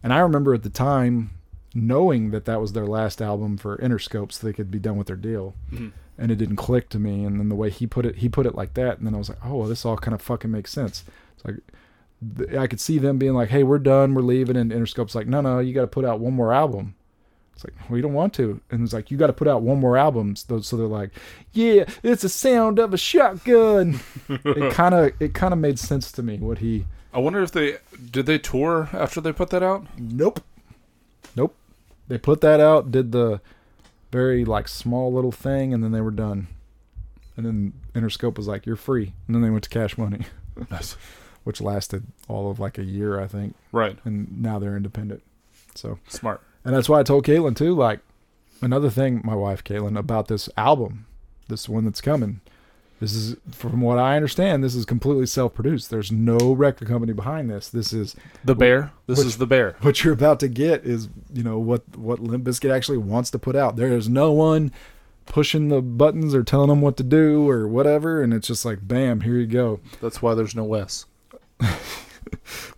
and I remember at the time knowing that that was their last album for Interscope, so they could be done with their deal Mhm. and it didn't click to me. And then the way he put it, he put it like that, and then I was like, oh, well, this all kind of fucking makes sense. It's like I could see them being like, hey, we're done, we're leaving, and Interscope's like, no, no, you got to put out one more album. It's like we don't want to, and it's like you got to put out one more album. So so they're like, yeah, it's the sound of a shotgun. [laughs] it kind of it kind of made sense to me what he. I wonder if they did they tour after they put that out. Nope. Nope. They put that out, did the very like small little thing, and then they were done. And then Interscope was like, "You're free," and then they went to Cash Money, [laughs] Nice. which lasted all of like a year, I think, Right. and now they're independent. So, Smart. And that's why I told Caitlin too. Like, another thing, my wife Caitlin, about this album, this one that's coming. This is, from what I understand, this is completely self-produced. There's no record company behind this. This is The bear. This is the bear. what you're about to get is you know what what Limp Bizkit actually wants to put out. There is no one pushing the buttons or telling them what to do or whatever, and it's just like bam, here you go. That's why there's no Wes. [laughs]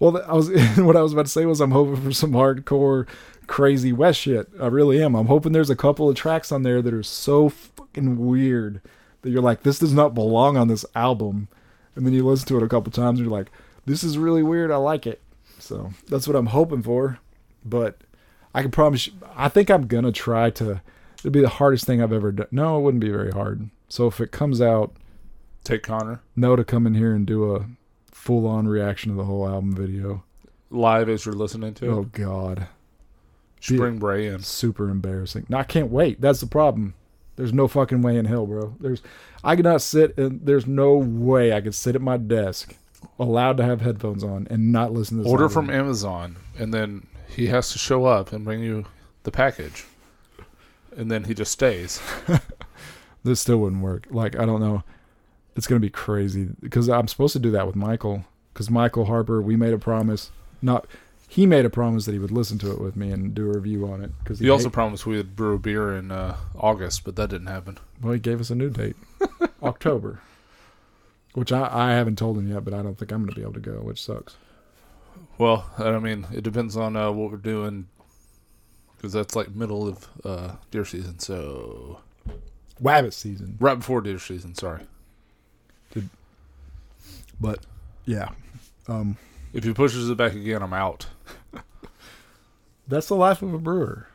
Well, I was [laughs] what I was about to say was I'm hoping for some hardcore, crazy Wes shit. I really am. I'm hoping there's a couple of tracks on there that are so fucking weird that you're like, this does not belong on this album, and then you listen to it a couple times and you're like, this is really weird. I like it. So that's what I'm hoping for. But I can promise you, I think I'm gonna try to. It'd be the hardest thing I've ever done. No, it wouldn't be very hard. So if it comes out, Take Connor no to come in here and do a full on reaction to the whole album video. live as you're listening to. It. Oh. God. Just bring Bray in. super embarrassing. No, I can't wait. That's the problem. There's no fucking way in hell, bro. There's I cannot sit and there's no way I could sit at my desk allowed to have headphones on and not listen to this Order album. from Amazon, and then he has to show up and bring you the package, and then he just stays. [laughs] this still wouldn't work. Like I don't know. It's gonna be crazy because I'm supposed to do that with Michael. Because Michael Harper, we made a promise. Not he made a promise that he would listen to it with me and do a review on it. Because He also promised we would brew a beer in uh, August, but that didn't happen. well, he gave us a new date, [laughs] October, which I, I haven't told him yet, but I don't think I'm gonna be able to go, which sucks. Well, I mean, it depends on uh, what we're doing, because that's like middle of uh, deer season. So Wabbit season, right before deer season. Sorry. But yeah, um, If he pushes it back again, I'm out. that's the life of a brewer.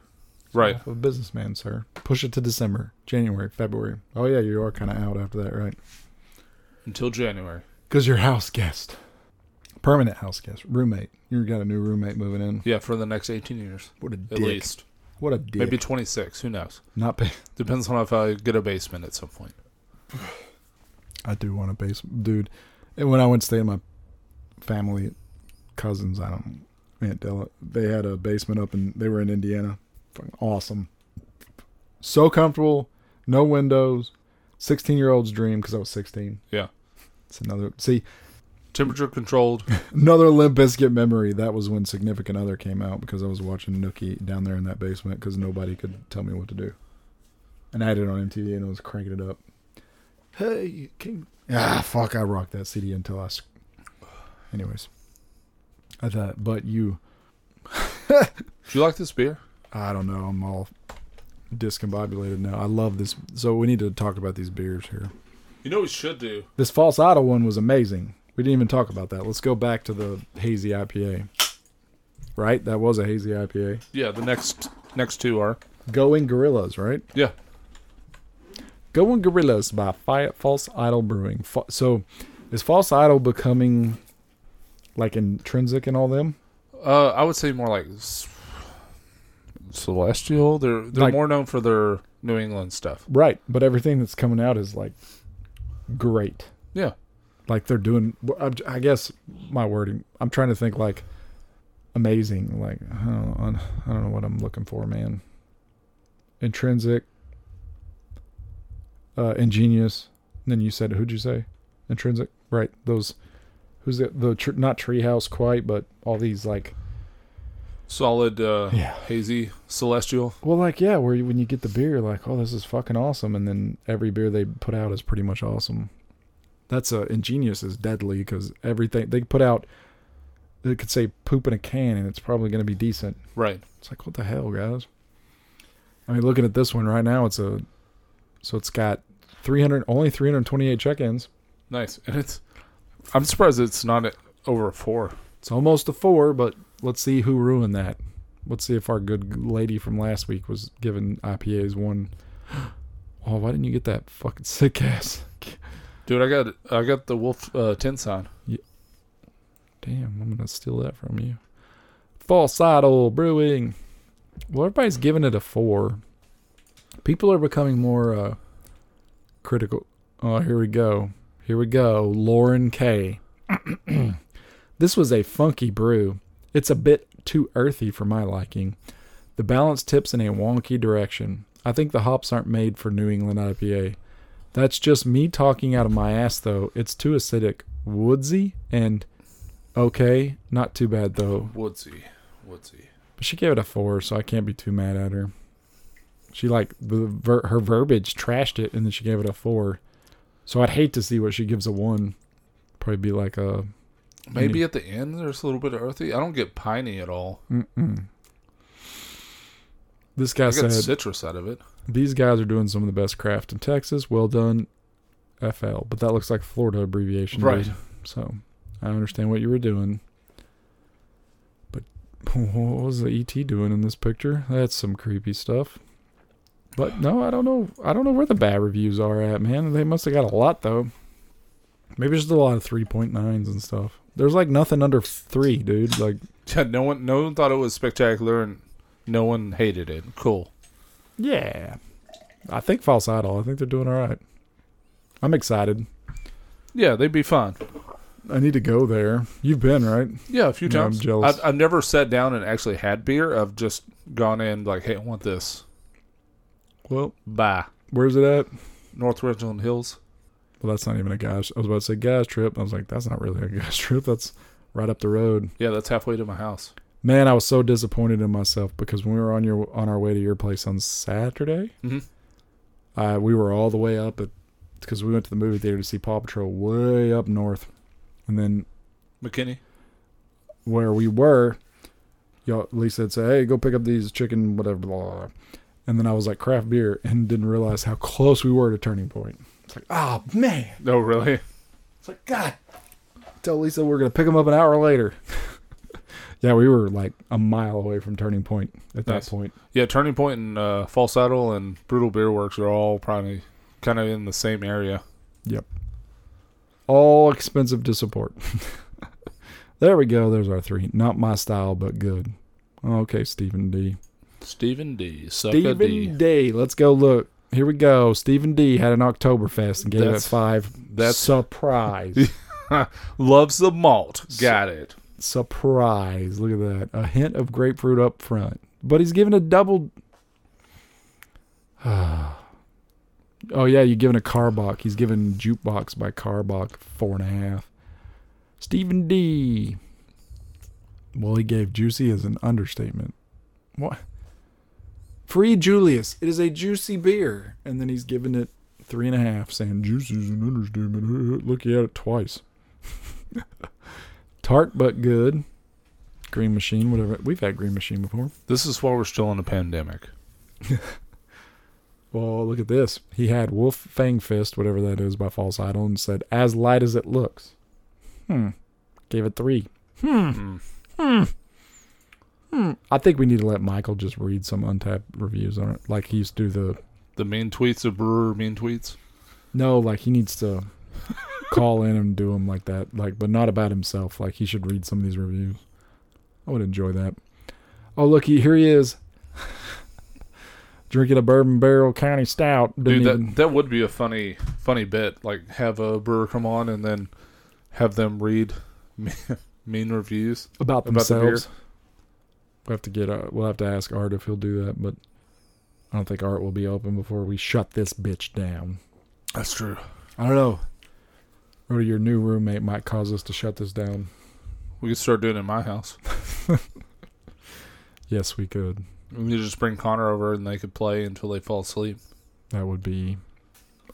Right. life of a businessman, sir. Push it to December, January, February. Oh yeah, you are kind of out after that, right? Until January. Because you're house guest, permanent house guest, roommate. You got a new roommate moving in. Yeah, for the next 18 years What a dick. at least. What a dick. maybe 26. Who knows? not pay. Depends on if I get a basement at some point. [sighs] I do want a basement, dude. And when I went to stay in my family, cousins, I don't, Aunt Della, they had a basement up and they were in Indiana. Fucking awesome. So comfortable, no windows. 16 year old's dream because I was 16. Yeah. It's another, see, Temperature controlled. [laughs] another Limp Bizkit memory. That was when Significant Other came out because I was watching Nookie down there in that basement because nobody could tell me what to do. And I had it on MTV and I was cranking it up. Hey, King. Ah, fuck, I rocked that CD until I. Anyways. I thought, but you, Do [laughs] you like this beer? I don't know, I'm all discombobulated now. I love this. So we need to talk about these beers here. You know what we should do? This false idol one was amazing. We didn't even talk about that. Let's go back to the hazy IPA. Right? That was a hazy IPA. Yeah, the next next two are. Going Gorillas, right? Yeah. Going Gorillas by Fi- False Idol Brewing. Fa- so, is False Idol becoming like intrinsic in all them? Uh, I would say more like Celestial. They're they're Like- more known for their New England stuff. Right, but everything that's coming out is like great. Yeah. Like they're doing. I I guess my wording. I'm trying to think like amazing. Like I don't know. I don't know what I'm looking for, man. Intrinsic. Uh, ingenious. And then you said, who'd you say? Intrinsic. Right. Those. Who's the the tr- not treehouse quite, but all these like. Solid, uh, Yeah. hazy, celestial. Well, like yeah, where you, when you get the beer, you're like, oh, this is fucking awesome, and then every beer they put out is pretty much awesome. That's uh, ingenious is deadly because everything they put out, they could say poop in a can and it's probably going to be decent. Right. It's like what the hell, guys? I mean, looking at this one right now, it's a, so it's got 300 only 328 check-ins. Nice. And it's. I'm surprised it's not over a four. It's almost a four, but let's see who ruined that. Let's see if our good lady from last week was given IPAs one. [gasps] Oh, why didn't you get that fucking sick ass? Dude, I got I got the Wolf uh, tin sign. Damn, I'm gonna steal that from you. False Idol Brewing. Well, everybody's giving it a four. People are becoming more uh, critical. Oh, here we go. Here we go. Lauren K. [clears throat] this was a funky brew. It's a bit too earthy for my liking. The balance tips in a wonky direction. I think the hops aren't made for New England IPA. That's just me talking out of my ass, though. It's too acidic, woodsy, and okay. Not too bad, though. Woodsy. Woodsy. But she gave it a four, so I can't be too mad at her. She like the ver- her verbiage trashed it, and then she gave it a four. So I'd hate to see what she gives a one. Probably be like a Maybe at the end there's a little bit of earthy. I don't get piney at all. mm-mm. This guy I said citrus out of it. these guys are doing some of the best craft in Texas. Well done, FL. But that looks like Florida abbreviation, Right. dude. So I understand what you were doing. But [laughs] what was the ET doing in this picture? That's some creepy stuff. But no, I don't know. I don't know where the bad reviews are at, man. They must have got a lot though. Maybe just a lot of three point nines and stuff. There's like nothing under three, dude. Like [laughs] Yeah, no one no one thought it was spectacular and no one hated it. Cool. yeah, I think false idol. I think they're doing all right. I'm excited. Yeah, they'd be fun. I need to go there. You've been right. Yeah, a few Yeah, I'm times. jealous. I've, I've never sat down and actually had beer. I've just gone in like, hey, I want this. Well, Bye. where's it at? North Richland Hills. Well, that's not even a gas. I was about to say gas trip. I was like, that's not really a [laughs] gas trip. That's right up the road. Yeah, that's halfway to my house. Man, I was so disappointed in myself because when we were on your on our way to your place on Saturday, hmm uh, we were all the way up at because we went to the movie theater to see Paw Patrol way up north, and then McKinney. where we were, y'all Lisa had said, "Hey, go pick up these chicken whatever." Blah, blah, blah. And then I was like, "Craft beer," and didn't realize how close we were to Turning Point. It's like, oh man, Oh, really? It's like, God. Tell Lisa we're going to pick him up an hour later. [laughs] yeah, we were like a mile away from Turning Point at that point. Yeah, Turning Point and uh, and Brutal Beer Works are all probably kind of in the same area. Yep. All expensive to support. [laughs] there we go. There's our three. Not my style, but good. Okay, Stephen D. Stephen D. Stephen D. D. Let's go look. Here we go. Stephen D had an Oktoberfest and gave That's- it five. that's- surprise. [laughs] Loves the malt. Got it. surprise. Look at that. A hint of grapefruit up front. But he's giving a double. [sighs] oh, yeah. You're giving a Karbach. He's giving Jukebox by Karbach four and a half. Stephen D. Well, he gave Juicy as an understatement. What? Free Julius. It is a juicy beer. And then he's giving it three and a half, saying juicy is an understatement. Look, he had it twice. [laughs] Tart but good. Green Machine, whatever. We've had Green Machine before. This is why we're still in a pandemic. [laughs] Well, look at this. He had Wolf Fang Fist, whatever that is, by False Idol, and said, as light as it looks. Hmm. Gave it three. Mm. Hmm. Hmm. I think we need to let Michael just read some Untappd reviews on it. Like he used to do the. The mean tweets of brewer mean tweets. No, like he needs to call in and do them like that. Like, but not about himself. Like he should read some of these reviews. I would enjoy that. Oh, look, he, here he is. Drinking a bourbon barrel county stout. Didn't Dude, even- that that would be a funny funny bit. Like have a brewer come on and then have them read mean, [laughs] mean reviews. about About the beer? themselves. We'll have to get. Uh, we'll have to ask Art if he'll do that, but I don't think Art will be open before we shut this bitch down. That's true. I don't know. Or your new roommate might cause us to shut this down. We could start doing it in my house. [laughs] Yes, we could. We could just bring Connor over and they could play until they fall asleep. That would be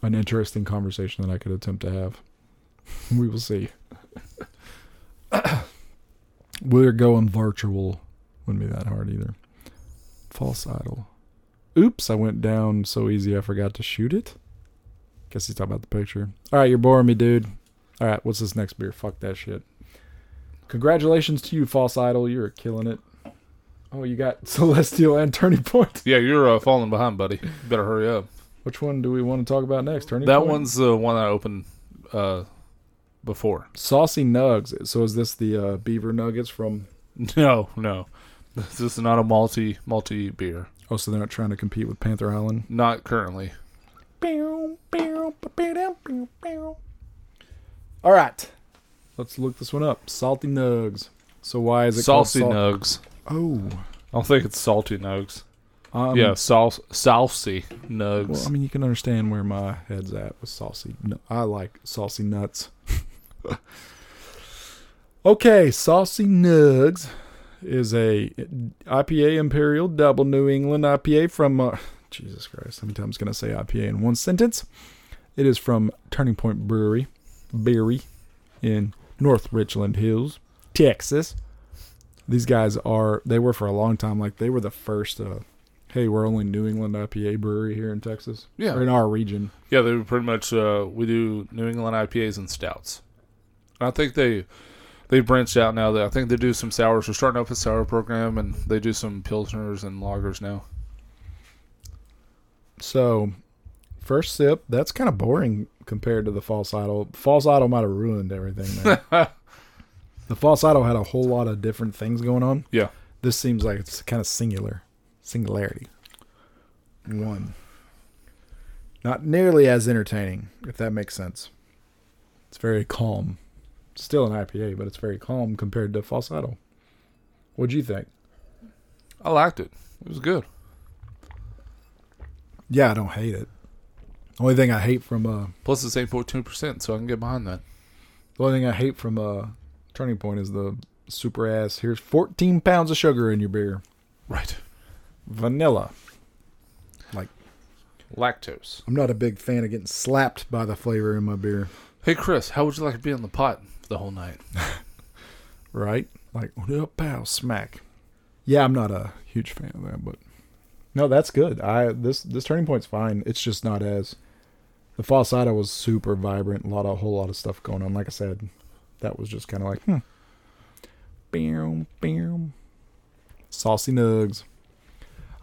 an interesting conversation that I could attempt to have. [laughs] we will see. [coughs] We're going virtual. Wouldn't be that hard either. False idol. Oops, I went down so easy I forgot to shoot it. Guess he's talking about the picture. All right, you're boring me, dude. All right, what's this next beer? Fuck that shit. Congratulations to you, False Idol. You're killing it. Oh, you got [laughs] Celestial and Turning Point. Yeah, you're uh, falling behind, buddy. You better hurry up. Which one do we want to talk about next? Turning That Point? one's the one I opened uh, before. Saucy Nugs. So is this the uh, beaver nuggets from? [laughs] No, no. This is not a multi multi beer. Oh, so they're not trying to compete with Panther Island. Not currently. All right, let's look this one up. Salty Nugs. So why is it Salty called sal- nugs. Oh, I don't think it's salty nugs. um, yeah, sal- saucy nugs. Well, I mean, you can understand where my head's at with saucy. nu- I like saucy nuts. [laughs] okay, saucy nugs is a IPA Imperial Double New England IPA from. Uh, Jesus Christ, how many times can I say IPA in one sentence? It is from Turning Point Brewery, Berry, in North Richland Hills, Texas. These guys are. They were for a long time. Like they were the first. Uh, hey, we're only New England IPA brewery here in Texas. Yeah. Or in our region. yeah, they were pretty much. Uh, we do New England IPAs and stouts. I think they they branched out now. That I think they do some sours. They're starting up a sour program, and they do some pilsners and lagers now. So, first sip, that's kind of boring compared to the false idol. False idol might have ruined everything, man. [laughs] the false idol had a whole lot of different things going on. Yeah. This seems like it's kind of singular. Singularity. One. Not nearly as entertaining, if that makes sense. It's very calm. Still an IPA, but it's very calm compared to false idol. What'd you think? I liked it. It was good. Yeah, I don't hate it. Only thing I hate from uh Plus, it's eight point two percent, so I can get behind that. The only thing I hate from uh, Turning Point is the super ass. Here's 14 pounds of sugar in your beer. Right. Vanilla. Like lactose. I'm not a big fan of getting slapped by the flavor in my beer. Hey, Chris, how would you like to be on the pot the whole night? [laughs] Right? Like, pal? Smack. Yeah, I'm not a huge fan of that, but no, that's good. I this this Turning Point's fine. It's just not as the False Idol was super vibrant. A lot of a whole lot of stuff going on. Like I said, that was just kind of like, hmm. Bam, bam. Saucy nugs.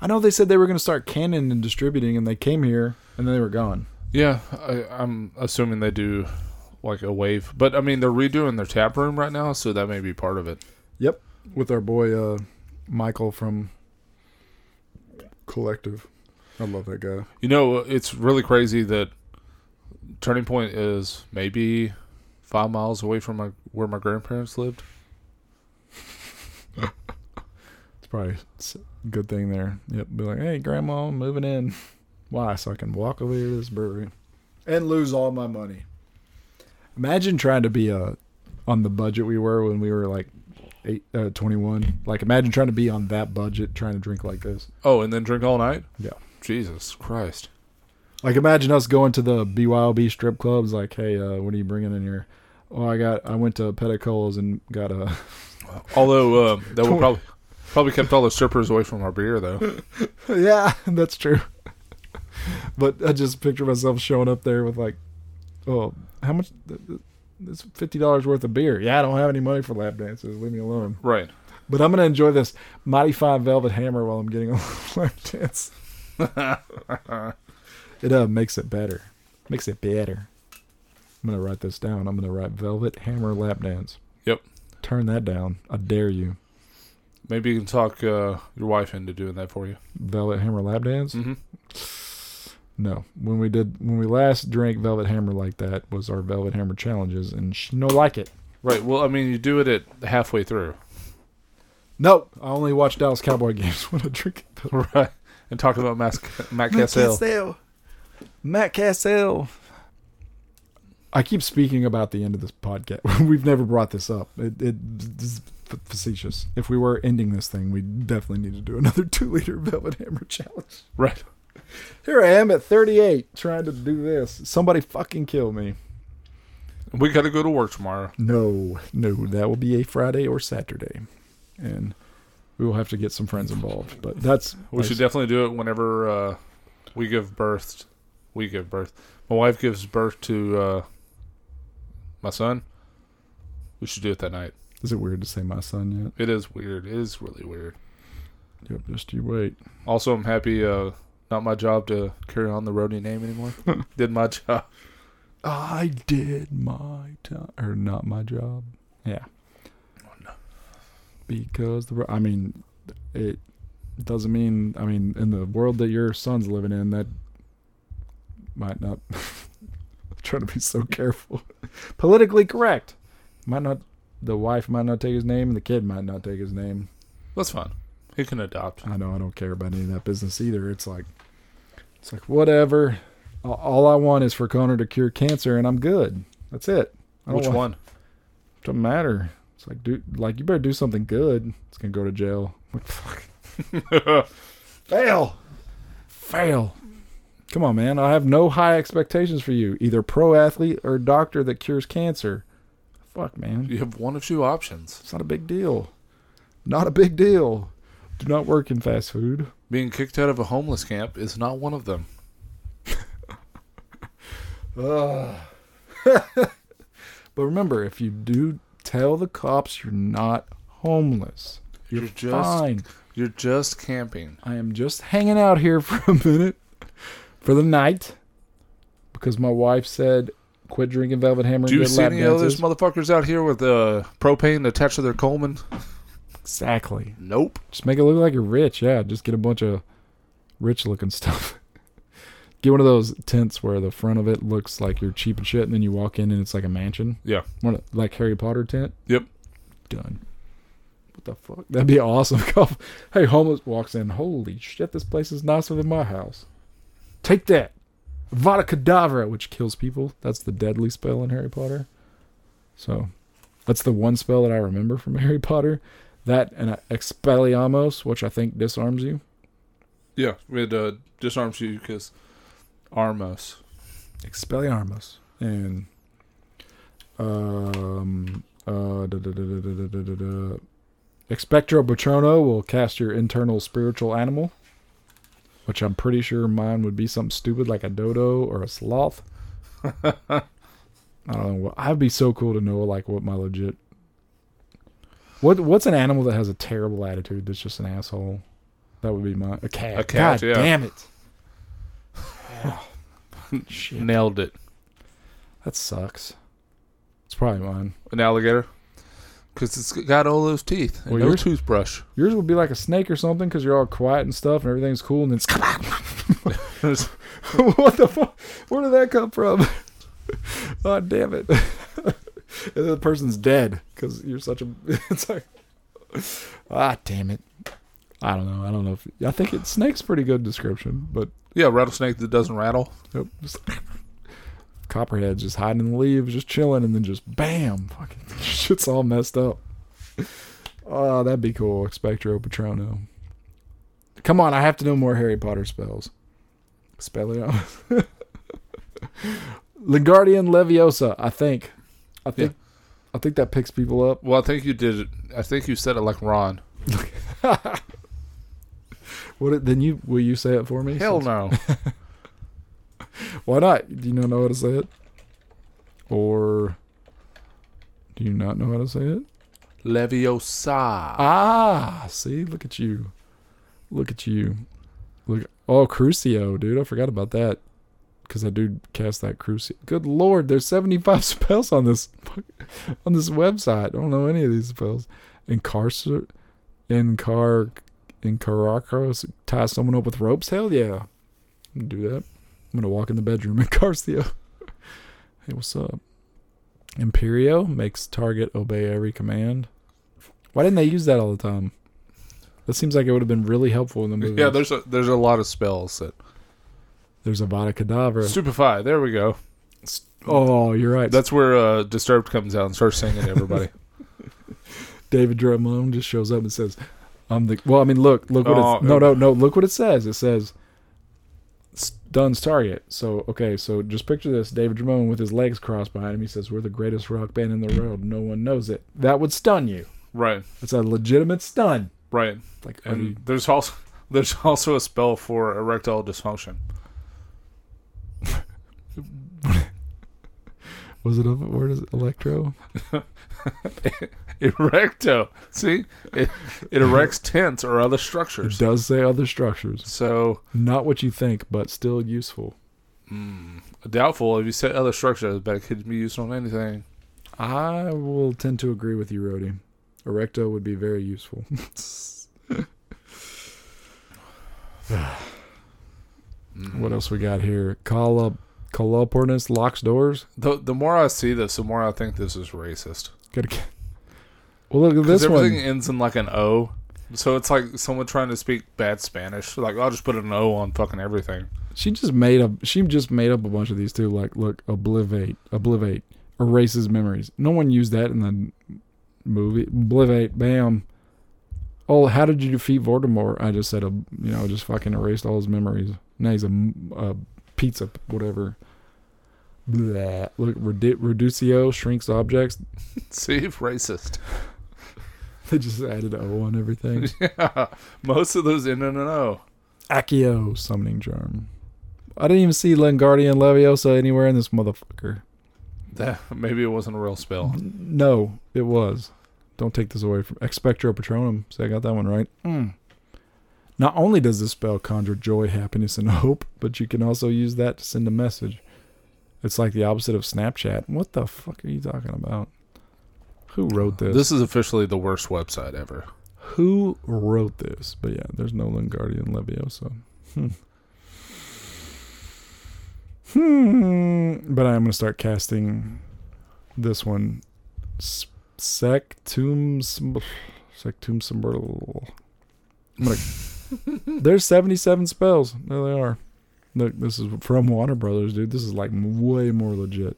I know they said they were going to start canning and distributing, and they came here and then they were gone. Yeah, I, I'm assuming they do like a wave, but I mean they're redoing their tap room right now, so that may be part of it. Yep, with our boy uh, Michael from collective. I love that guy. You know, it's really crazy that Turning Point is maybe five miles away from my where my grandparents lived. It's probably a good thing there. Yep. Be like, hey, grandma, I'm moving in. Why? So I can walk over here to this brewery and lose all my money. Imagine trying to be uh, on the budget we were when we were like eight, uh, 21. Like, imagine trying to be on that budget, trying to drink like this. Oh, and then drink all night. Yeah. Jesus Christ. Like, imagine us going to the BYOB strip clubs. Like, hey, uh, what are you bringing in here? Oh, I got. I went to Peticolas and got a. [laughs] Although um, that would probably probably kept all the strippers away from our beer though. [laughs] yeah, [laughs] that's true. but I just picture myself showing up there with like, oh, how much? th- fifty dollars worth of beer. Yeah, I don't have any money for lap dances. Leave me alone. Right. But I'm gonna enjoy this mighty fine velvet hammer while I'm getting [laughs] a lap dance. [laughs] It uh makes it better. Makes it better. I'm gonna write this down. I'm gonna write velvet hammer lap dance. Yep. Turn that down. I dare you. Maybe you can talk uh, your wife into doing that for you. Velvet hammer lap dance. Mm-hmm. No, when we did when we last drank Velvet Hammer like that was our Velvet Hammer challenges, and she no like it. Right. Well, I mean, you do it at halfway through, Nope, I only watch Dallas Cowboy [laughs] games when I drink it. [laughs] right? And talk about [laughs] Matt, Matt Cassel. Matt Cassel. I keep speaking about the end of this podcast. We've never brought this up. It, it is facetious. If we were ending this thing, we definitely need to do another two liter Velvet Hammer challenge. Right. Here I am at 38 trying to do this. Somebody fucking kill me. We got to go to work tomorrow. No, no, that will be a Friday or Saturday, and we will have to get some friends involved. But that's We should definitely do it whenever uh, we give birth. We give birth. My wife gives birth to uh, my son. We should do it that night. Is it weird to say my son yet? It is weird. It is really weird. Yep, just you wait. Also, I'm happy. Uh, not my job to carry on the roadie name anymore. [laughs] Did my job. I did my time, or not my job. Yeah. Oh, because the, I mean, it doesn't mean. I mean, in the world that your son's living in, that might not. [laughs] trying to be so careful. Politically correct. Might not. The wife might not take his name, the kid might not take his name. That's fine. He can adopt. I know I don't care about any of that business either. It's like, it's like whatever. All- I want is for Connor to cure cancer, and I'm good. That's it. Which want- one? Doesn't matter. It's like, dude, like you better do something good. It's gonna go to jail. Like, fuck. [laughs] Fail. Fail. Come on, man. I have no high expectations for you. Either pro athlete or doctor that cures cancer. Fuck, man. You have one of two options: It's not a big deal. Not a big deal. Do not work in fast food. being kicked out of a homeless camp is not one of them. [laughs] But remember, if you do tell the cops you're not homeless, you're, You're just- fine. You're just camping. I am just hanging out here [laughs] for a minute for the night because my wife said quit drinking Velvet Hammer. Do you see any of those motherfuckers out here with uh, propane attached to their Coleman? Exactly. Nope. Just make it look like you're rich. Yeah, just get a bunch of rich looking [laughs] stuff. get one of those tents where the front of it looks like you're cheap and shit, and then you walk in and it's like a mansion. Yeah. One of- like Harry Potter tent. Yep. Done. What the fuck? That'd be [laughs] awesome. [laughs] hey, homeless walks in. Holy shit, this place is nicer than my house. Take that. Vada Kedavra, which kills people. That's the deadly spell in Harry Potter. So, that's the one spell that I remember from Harry Potter. That and Expelliarmus, which I think disarms you. Yeah, it uh, disarms you because Armos. Expelliarmus. And um uh da, da, da. Expectro Patrono will cast your internal spiritual animal, which I'm pretty sure mine would be something stupid like a dodo or a sloth. [laughs] I don't know. I'd be so cool to know like what my legit. What what's an animal that has a terrible attitude that's just an asshole? That would be my a cat. A cat, God yeah. damn it. [laughs] Nailed it. That sucks. It's probably mine. An alligator. Because it's got all those teeth. And Well, no yours- toothbrush. Yours would be like a snake or something because you're all quiet and stuff and everything's cool and then it's [laughs] [laughs] what the fuck? Where did that come from? oh damn it! The person's dead because you're such a. [laughs] It's like ah damn it. I don't know. I don't know if I think it snake's pretty good description, but yeah, rattlesnake that doesn't rattle. Yep. Just, [laughs] Copperhead just hiding in the leaves, just chilling, and then just bam, fucking [laughs] shit's all messed up. Oh, that'd be cool. Expectro Patrono. Come on, I have to know more Harry Potter spells. Spell it out. Lingardian Leviosa, I think. I think I think that picks people up. Well, I think you did it. I think you said it like Ron. [laughs] What then you will you say it for me? Hell no. [laughs] Why not? Do you not know how to say it? Or do you not know how to say it? Leviosa. Ah, see, look at you. Look at you. Look oh Crucio, dude. I forgot about that. Cause I do cast that Crucio. Good lord, there's 75 [laughs] spells on this [laughs] on this website. I don't know any of these spells. Incarcer Incar Incaracros tie someone up with ropes? Hell yeah. I'm gonna do that. I'm gonna walk in the bedroom and [laughs] Carcio. hey, what's up? Imperio makes target obey every command. Why didn't they use that all the time? That seems like it would have been really helpful in the movie. Yeah, there's a there's a lot of spells that there's a Vada Kedavra. stupefy. There we go. Oh, you're right. That's where uh, Disturbed comes out and starts singing to everybody. [laughs] David Draiman just shows up and says, "I'm the." Well, I mean, look, look what Oh, it's. No, no, no. Look what it says. It says, "Dunn's target." So, okay, so just picture this: David Draiman with his legs crossed behind him. He says, "We're the greatest rock band in the world. No one knows it." That would stun you. right, It's a legitimate stun. right. Like, And you- there's also [laughs] there's also a spell for erectile dysfunction. Was it a word? Is it electro? [laughs] Erecto. See, it, it erects [laughs] tents or other It structures. does say other structures. So Not what you think, but still useful. mm, doubtful. If you said other structures, but it could be used on anything. I will tend to agree with you, Rody. Erecto would be very useful. [laughs] [sighs] Mm. what else we got here? Call up, call upness locks doors. The the more I see this, the more I think this is racist. Get. Well, look at this everything one. ends in like an O. So it's like someone trying to speak bad Spanish. Like I'll just put an O on fucking everything. She just made up. She just made up a bunch of these too. Like, look, oblivate, oblivate, erases memories. No one used that in the movie. Oblivate, bam. Oh, how did you defeat Voldemort? I just said, a, you know, just fucking erased all his memories. Now he's a, a pizza, whatever. Blah. Look, redu- reducio shrinks objects. [laughs] See, racist. [laughs] They just added O on everything. [laughs] yeah, most of those end in an O. Accio summoning charm. I didn't even see Lengardian Leviosa anywhere in this motherfucker. That maybe it wasn't a real spell. No, it was. Don't take this away from Expectro Patronum. See, I got that one right. Mm. Not only does this spell conjure joy, happiness, and [laughs] hope, but you can also use that to send a message. It's like the opposite of Snapchat. What the fuck are you talking about? Who wrote this? This is officially the worst website ever. Who wrote this? But yeah, there's no Lingardian Leviosa. Hmm. Hmm. [laughs] But I'm gonna start casting this one. Sectum Sectum. I'm gonna. [laughs] There's 77 spells. There they are. Look, this is from Warner Brothers, dude. This is like way more legit.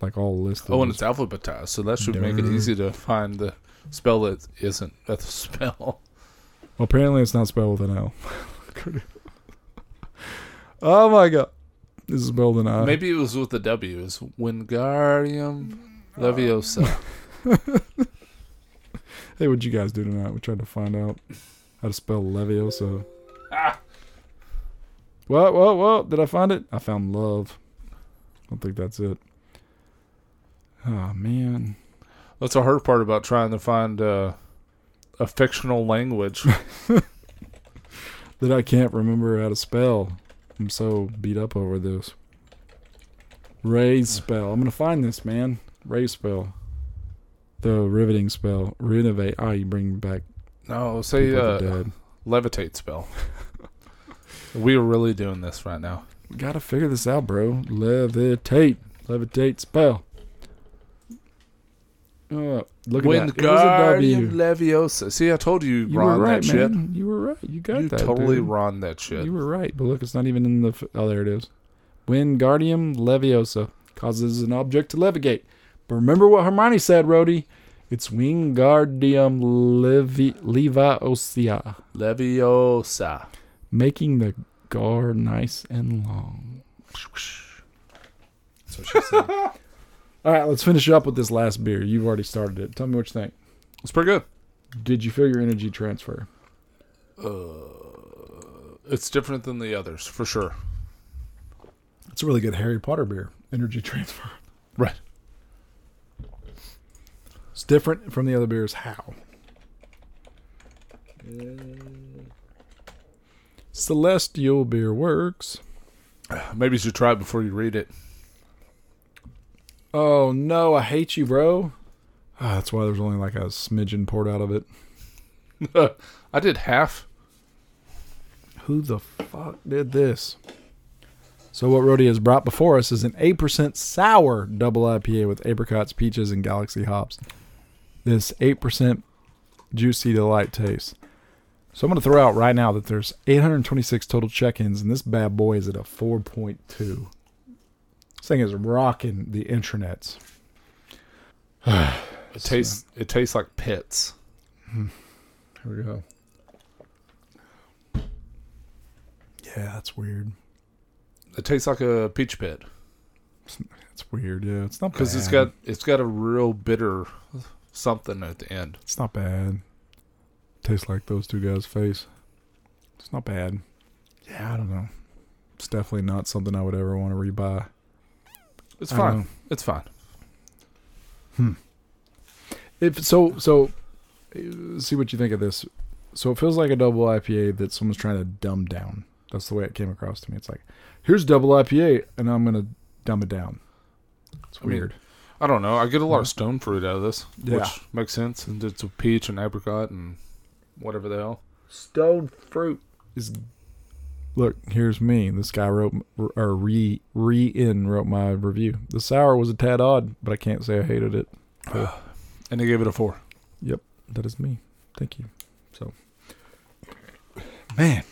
Like all listed. Oh, and it's alphabetized, so that should make it easy to find the spell that isn't a [laughs] spell. Well, apparently it's not spelled with an L. [laughs] oh my god. This is spelled with an I. Maybe it was with the W. It's Wingardium Leviosa. Hey, what'd you guys do tonight? We tried to find out how to spell Leviosa. Ah. What, what, what? Did I find it? I found love. I don't think that's it. Oh, man. That's the hard part about trying to find uh, a fictional language. [laughs] That I can't remember how to spell. I'm so beat up over this. Raise spell. I'm going to find this, man. Raise spell. The riveting spell. Renovate. Oh, you bring back No, say people uh, that are dead. levitate spell. [laughs] we are really doing this right now. We gotta figure this out, bro. Levitate. Levitate spell. Uh, look at that. It was a W. Leviosa. See, I told you, You Ron were right, that shit. man. You were right. You got You that. totally dude. Ron that shit. You were right, but look, it's not even in the. F- oh, there it is. Wingardium Leviosa causes an object to levitate. But remember what Hermione said, Rhodey. It's Wingardium Levi- Leviosa, Leviosa. making the gar nice and long. That's what she said. [laughs] All right, let's finish up with this last beer. You've already started it. Tell me what you think. it's pretty good. Did you feel your energy transfer? Uh, it's different than the others for sure. It's a really good Harry Potter beer. Energy transfer. Right. It's different from the other beers. How? Celestial Beerworks. Maybe you should try it before you read it. Oh no, I hate you, bro. Ah, that's why there's only like a smidgen poured out of it. [laughs] I did half. Who the fuck did this? So what Rhodey has brought before us is an 8% sour double IPA with apricots, peaches, and galaxy hops. This 8% juicy delight taste. So I'm going to throw out right now that there's 826 total check-ins, and this bad boy is at a 4.2. This thing is rocking the intranets. [sighs] It tastes. It tastes like pits. Hmm. Here we go. Yeah, that's weird. It tastes like a peach pit It's weird. Yeah, it's not because it's got it's got a real bitter something at the end. It's not bad. Tastes like those two guys' face. It's not bad. Yeah, I don't know. It's definitely not something I would ever want to rebuy. It's fine. It's fine. Hmm. If so, so see what you think of this. So it feels like a double IPA that someone's trying to dumb down. That's the way it came across to me. It's like, here's double IPA, and I'm gonna dumb it down. It's I mean, weird. I don't know. I get a lot of stone fruit out of this, Yeah. which makes sense. And it's a peach and apricot and whatever the hell. Stone fruit is. Look, here's me. This guy wrote or re re in wrote my review. The sour was a tad odd, but I can't say I hated it. [sighs] And they gave it a four. Yep, That is me. Thank you. So, man,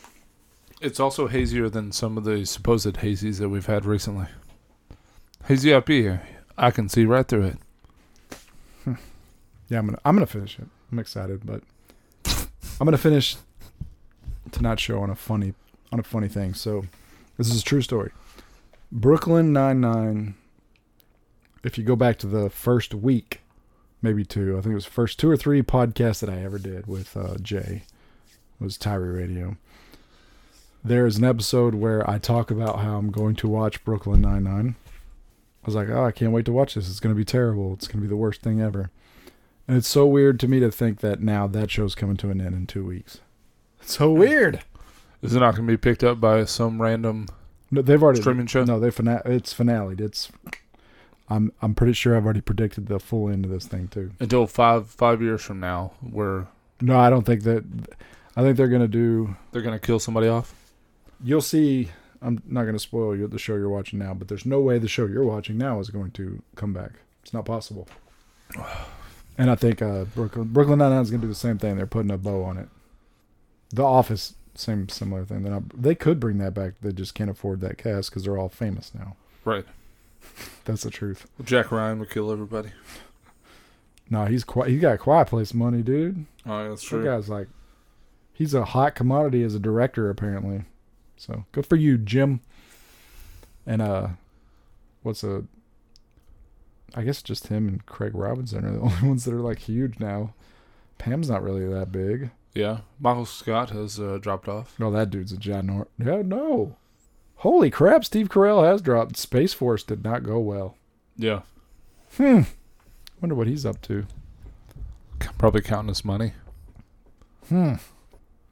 It's also hazier than some of the supposed hazies that we've had recently. Hazy IPA, I can see right through it. [laughs] yeah, I'm gonna I'm gonna finish it. I'm excited, but I'm gonna finish tonight's show on a funny on a funny thing. So, this is a true story. Brooklyn Nine Nine. If you go back to the first week, maybe two, I think it was the first two or three podcasts that I ever did with uh, Jay was Tyree Radio. There is an episode where I talk about how I'm going to watch Brooklyn Nine Nine. I was like, oh, I can't wait to watch this. It's going to be terrible. It's going to be the worst thing ever. And it's so weird to me to think that now that show's coming to an end in two weeks. It's so weird. Is it not going to be picked up by some random No, they've already streaming show? No, they fina- It's finaled. It's. I'm I'm pretty sure I've already predicted the full end of this thing too. Until five five years from now, where No, I don't think that. I think they're gonna do. they're going to kill somebody off. You'll see. I'm not gonna spoil you the show you're watching now, but there's no way the show you're watching now is going to come back. It's not possible. [sighs] And I think uh, Brooklyn Brooklyn Nine Nine is gonna do the same thing. They're putting a bow on it. The Office, same similar thing. They're not, they could bring that back. They just can't afford that cast because they're all famous now. Right. [laughs] That's the truth. Jack Ryan would kill everybody. [laughs] No, he's quite. He got Quiet Place money, dude. Oh, that's true. That guy's like, he's a hot commodity as a director apparently. So good for you, Jim. And uh, what's a? I guess just him and Craig Robinson are the [laughs] only ones that are like huge now. Pam's not really that big. Yeah. Michael Scott has uh, dropped off. No, that dude's a giant. Yeah, no. Holy crap! Steve Carell has dropped. Space Force did not go well. Yeah. Hmm. Wonder what he's up to. Probably counting his money. Hmm.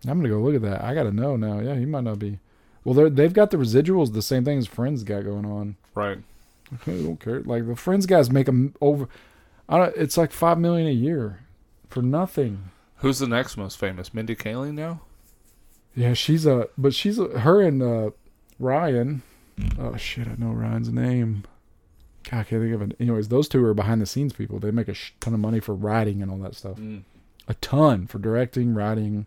I'm gonna go look at that. I gotta know now. Yeah, he might not be. Well, they're they've got the residuals, the same thing as Friends got going on. Right. I don't care. Like the Friends guys make them over. I don't, it's like five million a year for nothing. Who's the next most famous? Mindy Kaling now? Yeah, she's a, but she's a, her and uh, Ryan. Oh shit, I know Ryan's name. God, I can't think of it. Anyways, those two are behind the scenes people. They make a sh- ton of money for writing and all that stuff. Mm. A ton for directing, writing,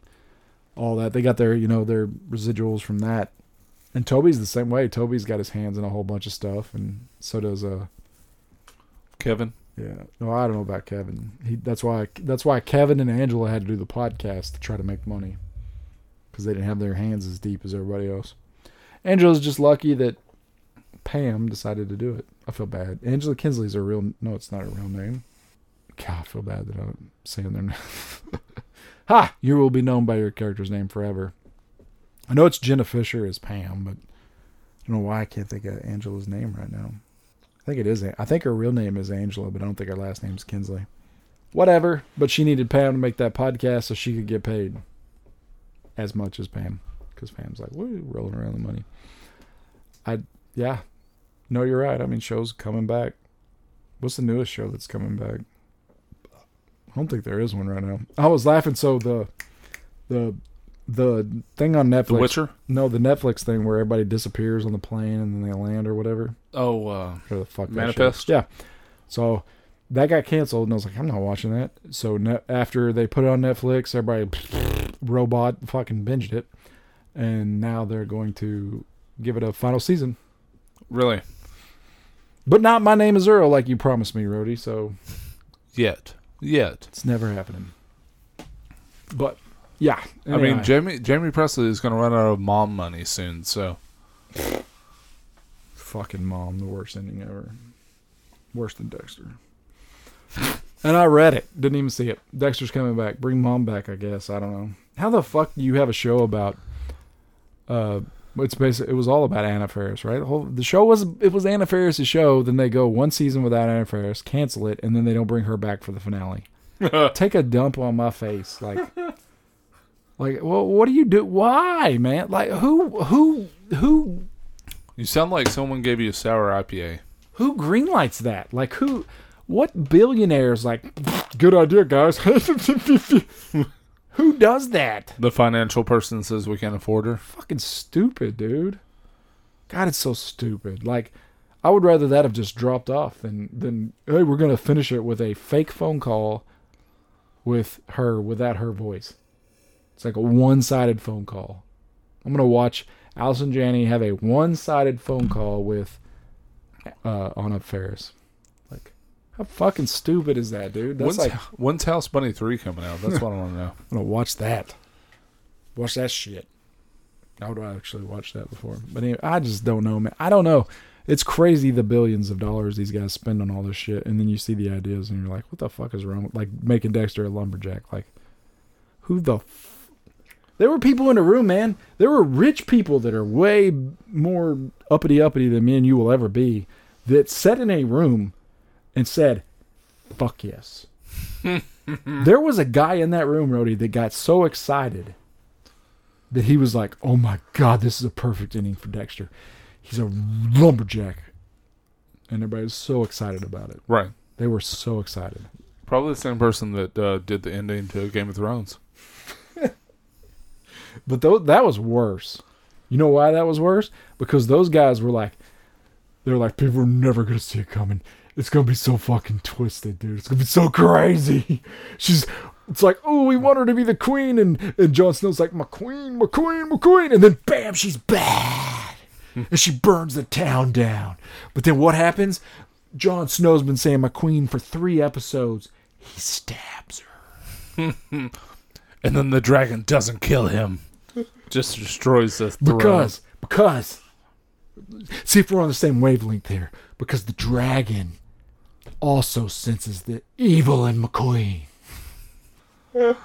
all that. They got their, you know, their residuals from that. And Toby's the same way. Toby's got his hands in a whole bunch of stuff, and so does uh, Kevin. yeah. No, I don't know about Kevin. He that's why that's why Kevin and Angela had to do the podcast to try to make money because they didn't have their hands as deep as everybody else. Angela's just lucky that Pam decided to do it. I feel bad. Angela Kinsley's a real. No, it's not a real name. God, I feel bad that I'm saying their name. [laughs] ha! You will be known by your character's name forever. I know it's Jenna Fischer as Pam, but I don't know why I can't think of Angela's name right now. I think it is. I think her real name is Angela, but I don't think her last name's Kinsley. Whatever. But she needed Pam to make that podcast so she could get paid as much as Pam, because Pam's like, "Woo, rolling around the money." I yeah, no, you're right. I mean, shows coming back. What's the newest show that's coming back? I don't think there is one right now. I was laughing. So the the the thing on Netflix. The Witcher? No, the Netflix thing where everybody disappears on the plane and then they land or whatever. Oh, uh, the fuck Manifest? Yeah. So that got canceled, and I was like, I'm not watching that. So ne- after they put it on Netflix, everybody [laughs] robot fucking binged it, and now they're going to give it a final season. really? But not my name is Earl, like you promised me, Rody. So Yet. Yet. it's never happening. But yeah, I mean. Jaime Jaime Pressly is going to run out of mom money soon, so fucking mom, the worst ending ever. Worse than Dexter. and I read it, didn't even see it. Dexter's coming back. Bring mom back, I guess. I don't know. How the fuck do you have a show about? Uh, it's basically it was all about Anna Faris, right? The whole the show was it was Anna Faris' show. Then they go one season without Anna Faris, cancel it, and then they don't bring her back for the finale. [laughs] Take a dump on my face, like, like, well, what do you do? Why, man? Like, who, who, who you sound like someone gave you a sour IPA. who greenlights that? Like who? What billionaires like? Good idea, guys. [laughs] who does that? The financial person says we can't afford her. Fucking stupid, dude. God, it's so stupid. Like, I would rather that have just dropped off than than hey, we're gonna finish it with a fake phone call with her without her voice. It's like a one-sided phone call. I'm gonna watch Allison Janney have a one-sided phone call with uh, Anna Faris. Like, how fucking stupid is that, dude? That's When's, like when's House Bunny 3 coming out? That's what I want to know. [laughs] I'm gonna watch that. Watch that shit. How do I actually watch that before. But anyway, I just don't know, man. I don't know. It's crazy the billions of dollars these guys spend on all this shit, and then you see the ideas, and you're like, "What the fuck is wrong?" with Like making Dexter a lumberjack. Like, who the? There were people in the room, man. There were rich people that are way more uppity uppity than me and you will ever be. That sat in a room and said, "Fuck yes." [laughs] there was a guy in that room, Rody, that got so excited that he was like, "Oh my god, this is a perfect inning for Dexter. He's a lumberjack," and everybody was so excited about it. Right. They were so excited. Probably the same person that uh, did the ending to Game of Thrones. [laughs] But tho- that was worse. You know why that was worse? Because those guys were like, they're like, people are never gonna see it coming. It's gonna be so fucking twisted, dude. It's gonna be so crazy. [laughs] She's, it's like, oh, we want her to be the queen, and and Jon Snow's like, my queen, my queen, my queen, and then bam, she's bad, hmm. and she burns the town down. But then what happens? Jon Snow's been saying my queen for three episodes. He stabs her. [laughs] And then the dragon doesn't kill him. Just destroys the throne. Because, because, see if we're on the same wavelength here. Because the dragon also senses the evil in McQueen. I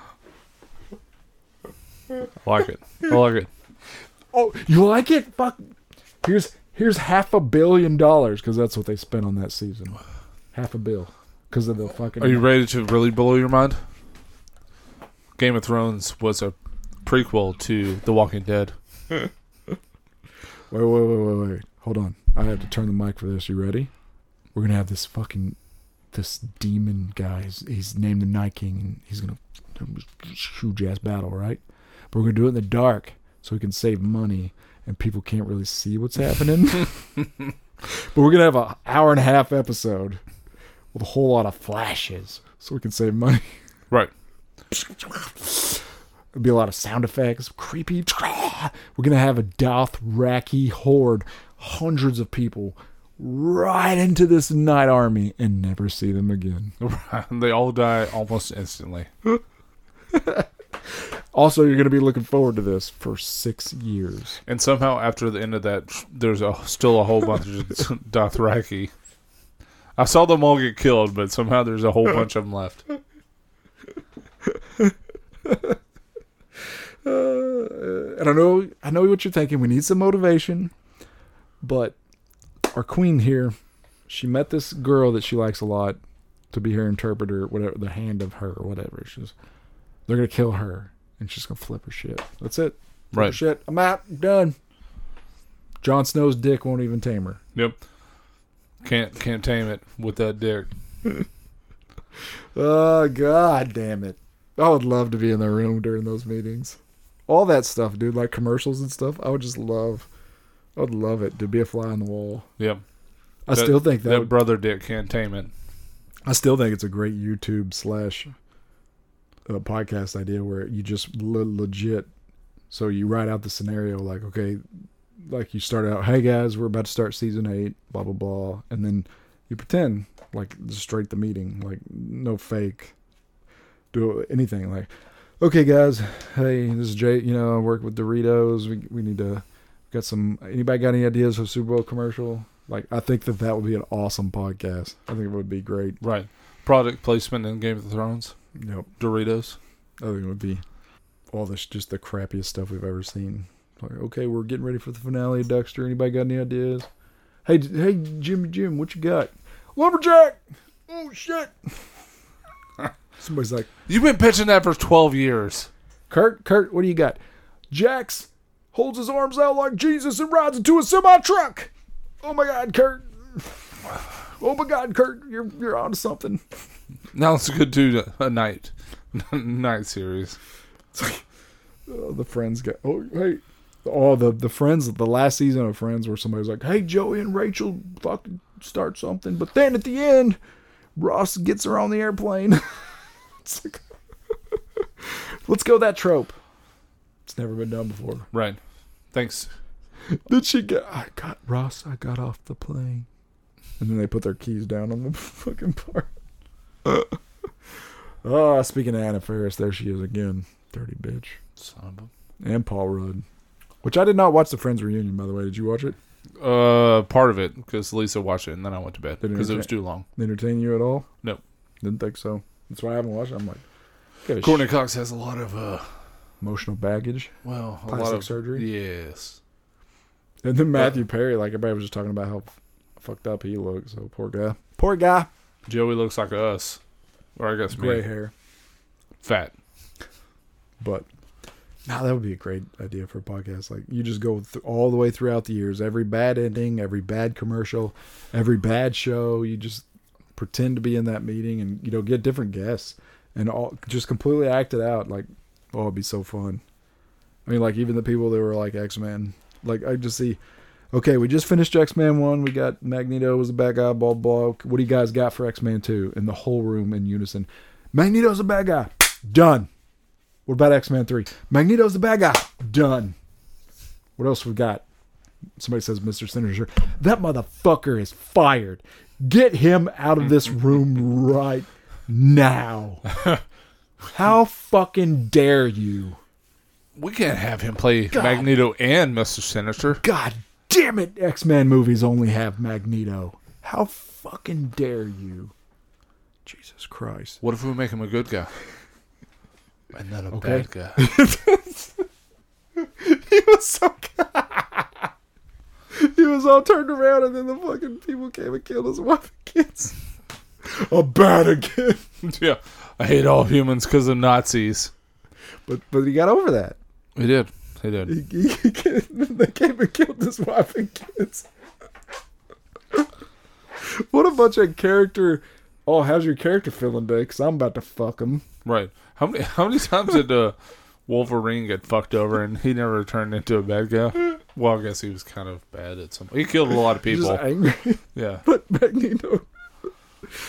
like it. I like it. Oh, you like it? Fuck. Here's here's half a billion dollars because that's what they spent on that season. Half a bill because of the fucking. Are you ready to really blow your mind? Game of Thrones was a prequel to The Walking Dead. Wait, wait, wait, wait, wait. Hold on. I have to turn the mic for this. You ready? We're gonna have this fucking this demon guy. He's, he's named the Night King, and he's gonna huge ass battle, right? But we're gonna do it in the dark so we can save money and people can't really see what's happening. [laughs] but we're gonna have an hour and a half episode with a whole lot of flashes so we can save money. Right. There'll be a lot of sound effects, creepy. We're gonna have a Dothraki horde, hundreds of people, right into this night army and never see them again. [laughs] they all die almost instantly. [laughs] Also, you're gonna be looking forward to this for six years. And somehow after the end of that, there's a still a whole bunch of [laughs] Dothraki. I saw them all get killed, but somehow there's a whole bunch of them left. Uh, [laughs] and I know, I know what you're thinking. We need some motivation, but our queen here, she met this girl that she likes a lot to be her interpreter, whatever, the hand of her, or whatever. She's, they're gonna kill her, and she's gonna flip her shit. That's it. Flip Right. shit. I'm out. Done. Jon Snow's dick won't even tame her. Yep. Can't can't tame it with that dick. [laughs] Oh god damn it. I would love to be in the room during those meetings. All that stuff, dude, like commercials and stuff. I would just love I would love it to be a fly on the wall. Yep. I That- still think that, that would- brother dick can't tame it. I still think it's a great YouTube slash uh, podcast idea where you just le- legit so you write out the scenario like okay like you start out hey guys we're about to start season 8 blah blah blah and then you pretend like straight the meeting like no fake do anything like okay guys hey this is Jay you know I work with Doritos we we need to got some anybody got any ideas for Super Bowl commercial like I think that that would be an awesome podcast I think it would be great Right. Product placement in Game of Thrones. Yep. Doritos. I think it would be all this just the crappiest stuff we've ever seen. Like, okay, we're getting ready for the finale of Dexter. Anybody got any ideas? Hey, hey, Jimmy Jim, what you got? Lumberjack! Oh shit! Somebody's like, You've been pitching that for twelve years. Kurt, Kurt, what do you got? Jax holds his arms out like Jesus and rides into a semi truck. Oh my God, Kurt! Oh my God, Kurt, you're you're onto something. Now let's go do a night [laughs] night series. Oh, the friends got oh hey oh the the friends the last season of friends where somebody's like hey joey and rachel fucking start something but then at the end ross gets her on the airplane [laughs] it's like [laughs] let's go that trope it's never been done before Right. Thanks. then she get i got ross i got off the plane and then they put their keys down on the [laughs] fucking part oh [laughs] speaking of anna Faris, there she is again dirty bitch Son of and Paul Rudd. Which I did not watch the Friends reunion, by the way. Did you watch it? Uh, part of it because Lisa watched it and then I went to bed Did it because it was too long. Entertain you at all? Nope. Didn't think so. That's why I haven't watched it. I'm like, got sh- Courteney Cox has a lot of uh, emotional baggage. well, a Plastic lot of surgery? Yes. And then Matthew Perry, like everybody was just talking about how fucked up he looks. So poor guy. Poor guy. Joey looks like us, or I guess me. Gray hair. Fat. But now that would be a great idea for a podcast. Like you just go th- all the way throughout the years, every bad ending, every bad commercial, every bad show. You just pretend to be in that meeting, and you know get different guests, and all just completely act it out. Like oh, it'd be so fun. I mean, like even the people that were like X Men, like I just see. Okay, we just finished X Men one. We got Magneto was a bad guy. Blah blah. What do you guys got for X Men two? And the whole room in unison. Magneto's a bad guy. Done. What about X Men 3? Magneto's the bad guy. Done. What else we got? Somebody says Mr. Sinister. That motherfucker is fired. Get him out of this room right now. [laughs] How fucking dare you? We can't have him play God. Magneto and Mister Sinister. God damn it, X Men movies only have Magneto. How fucking dare you? Jesus Christ. What if we make him a good guy? And not a Okay. bad guy. [laughs] [laughs] He was so. [laughs] he was all turned around, and then the fucking people came and killed his wife and kids. [laughs] A bad again. [laughs] yeah. I hate all humans because of Nazis. But but he got over that. He did. He did. He, he, he came- they came and killed his wife and kids. what a bunch of character oh, how's your character feeling today? Because I'm about to fuck him. Right. How many how many times did uh, Wolverine get fucked over and he never turned into a bad guy? Well, I guess he was kind of bad at some. He killed a lot of [laughs] people. Just angry. [laughs] Yeah. but Magneto.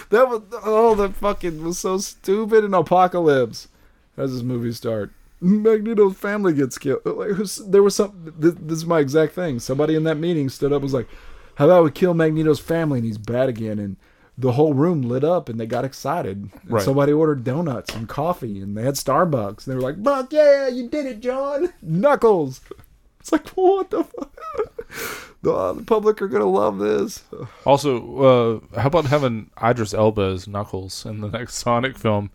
That was oh, that fucking was so stupid. In Apocalypse, how does this movie start? Magneto's family gets killed. Like, there was some. This, this is my exact thing. Somebody in that meeting stood up and was like, "How about we kill Magneto's family and he's bad again?" And the whole room lit up and they got excited. Right. Somebody ordered donuts and coffee and they had Starbucks. And they were like, "Fuck yeah, you did it, John! [laughs] Knuckles!" It's like what the fuck. The, uh, the public are gonna love this. Also, uh, how about having Idris Elba as Knuckles in the next Sonic film?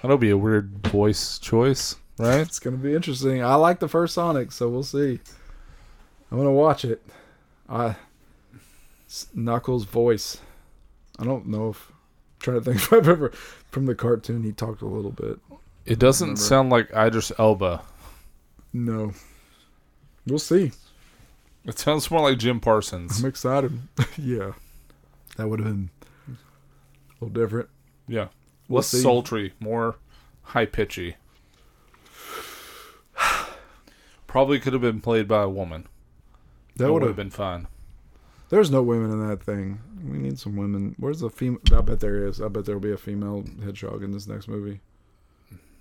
That'll be a weird voice choice, right? It's gonna be interesting. I like the first Sonic, so we'll see. I'm gonna watch it. I Knuckles' voice. I don't know if. I'm trying to think [laughs] if I've ever from the cartoon he talked a little bit. It doesn't sound like Idris Elba. No. We'll see. It sounds more like Jim Parsons. I'm excited. [laughs] yeah, that would have been a little different. Yeah. We'll Less see. sultry, more high pitchy. [sighs] Probably could have been played by a woman. That That would would have have been fun. There's no women in that thing. We need some women. Where's the female? I bet there is. I bet there'll be a female hedgehog in this next movie.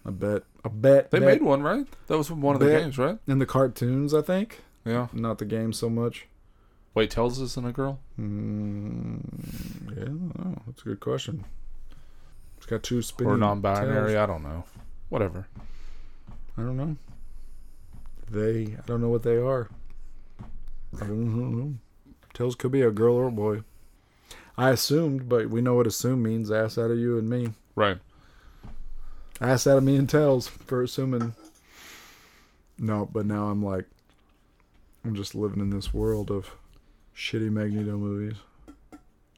I bet. I bet. They bet. made one, right? That was from one of the games, right? in the cartoons. I think Yeah. not the game so much. Wait, tells us in a girl? Mm, yeah, I don't know. that's a good question. It's got two spinning or non-binary? tails. I don't know. Whatever. I don't know. They. I don't know what they are. I don't know. Tails could be a girl or a boy. I assumed, but we know what assume means. Ass out of you and me. Right. Ass out of me and tails for assuming. No, but now I'm like, I'm just living in this world of shitty Magneto movies.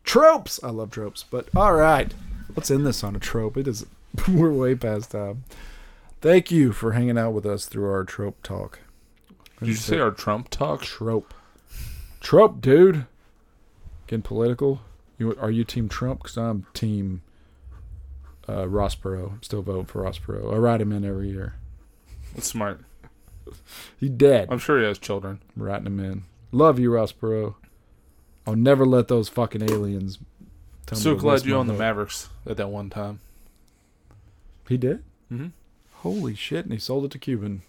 Tropes! I love tropes, but all right. Let's end this on a trope. It is, [laughs] we're way past time. Thank you for hanging out with us through our trope talk. Did you say our Trump talk? trope? Trope, dude. Getting political. You are you team Trump? Because I'm team uh, Ross Perot. I'm still voting for Ross Perot. I write him in every year. That's smart. He dead. I'm sure he has children. I'm writing him in. Love you, Ross Perot. I'll never let those fucking aliens. Tell me so glad you owned the. Mavericks at that one time. He did. Mm-hmm. Holy shit! And he sold it to Cuban,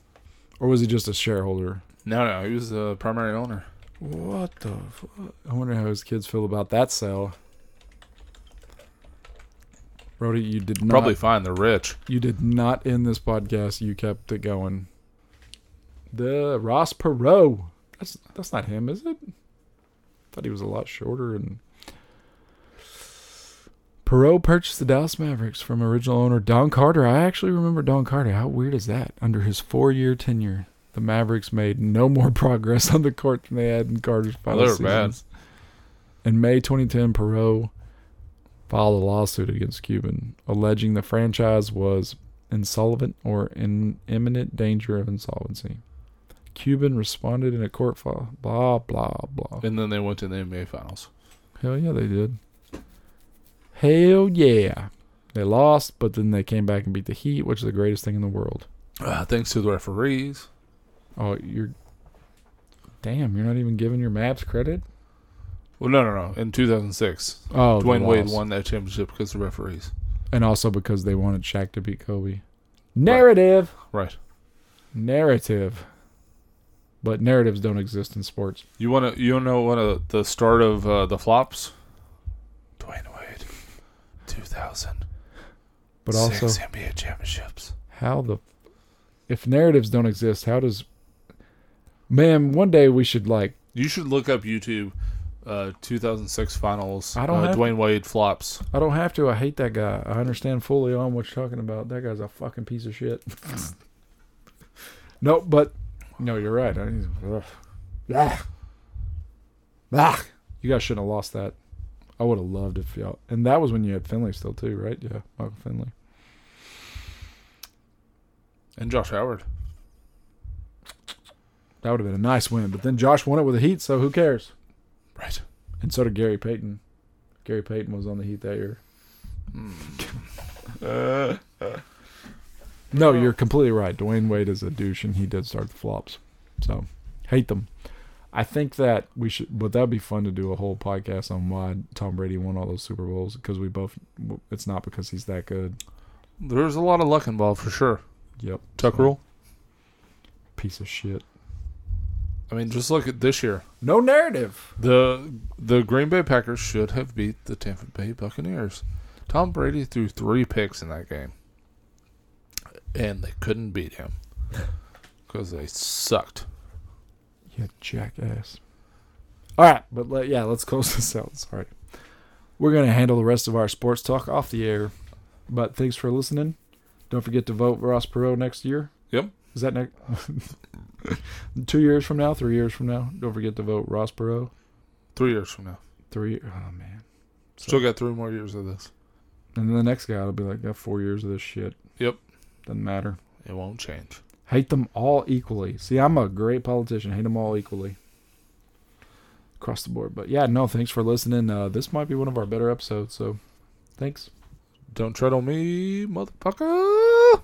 or was he just a shareholder? No, no, he was the primary owner. What the fuck? I wonder how his kids feel about that sale. Brody, you did not. Probably fine. They're rich. You did not end this podcast. You kept it going. The Ross Perot. That's that's not him, is it? Thought he was a lot shorter. And Perot purchased the Dallas Mavericks from original owner Don Carter. I actually remember Don Carter. How weird is that? Under his four-year tenure, the Mavericks made no more [laughs] progress on the court than they had in Carter's final they were bad. In May 2010, Perot filed a lawsuit against Cuban, alleging the franchise was insolvent or in imminent danger of insolvency. Cuban responded in a court file. Blah blah blah. And then they went to the NBA Finals. Hell yeah, they did. Hell yeah, they lost, but then they came back and beat the Heat, which is the greatest thing in the world. Uh, thanks to the referees. Oh, you're. Damn, you're not even giving your Mavs credit. Well, no, no, no. In 2006, Oh, Dwyane Wade won that championship because of the referees. and also because they wanted Shaq to beat Kobe. Narrative. Right. narrative. But narratives don't exist in sports. You want to? You know what uh, the start of uh, the flops? Dwyane Wade, 2000. But also, Six NBA championships. how the if narratives don't exist, how does man? One day we should like You should look up YouTube. Uh, 2006 finals. I don't uh, have- Dwyane Wade flops. I don't have to. I hate that guy. I understand fully on what you're talking about. That guy's a fucking piece of shit. [laughs] no, but no, you're right. I, ugh. You guys shouldn't have lost that. I would have loved if y'all. And that was when you had Finley still too, right? Yeah, Michael Finley. And Josh Howard. That would have been a nice win. But then Josh won it with the Heat, so who cares? Right. And so did Gary Payton. Gary Payton was on the Heat that year. Hmm. [laughs] No, you're completely right. Dwyane Wade is a douche, and he did start the flops. So, hate them. I think that we should, but that'd be fun to do a whole podcast on why Tom Brady won all those Super Bowls because we both. It's not because he's that good. There's a lot of luck involved for sure. Yep. Tuck So, rule. Piece of shit. I mean, just look at this year. No narrative. The the Green Bay Packers should have beat the Tampa Bay Buccaneers. Tom Brady threw three picks in that game, and they couldn't beat him [laughs] because they sucked. You jackass. All right, but let, yeah, let's close [laughs] this out. Sorry. We're going to handle the rest of our sports talk off the air. But thanks for listening. Don't forget to vote Ross Perot next year. Yep. Is that next? [laughs] Two years from now, three years from now. Don't forget to vote Ross Perot. Three years from now, Three. Oh man. still got three more years of this. And then the next guy will be like, got four years of this shit. Yep. Doesn't matter. It won't change. Hate them all equally. See, I'm a great politician. Hate them all equally. Across the board. But yeah, no, thanks for listening. Uh, this might be one of our better episodes. So thanks. Don't tread on me, motherfucker.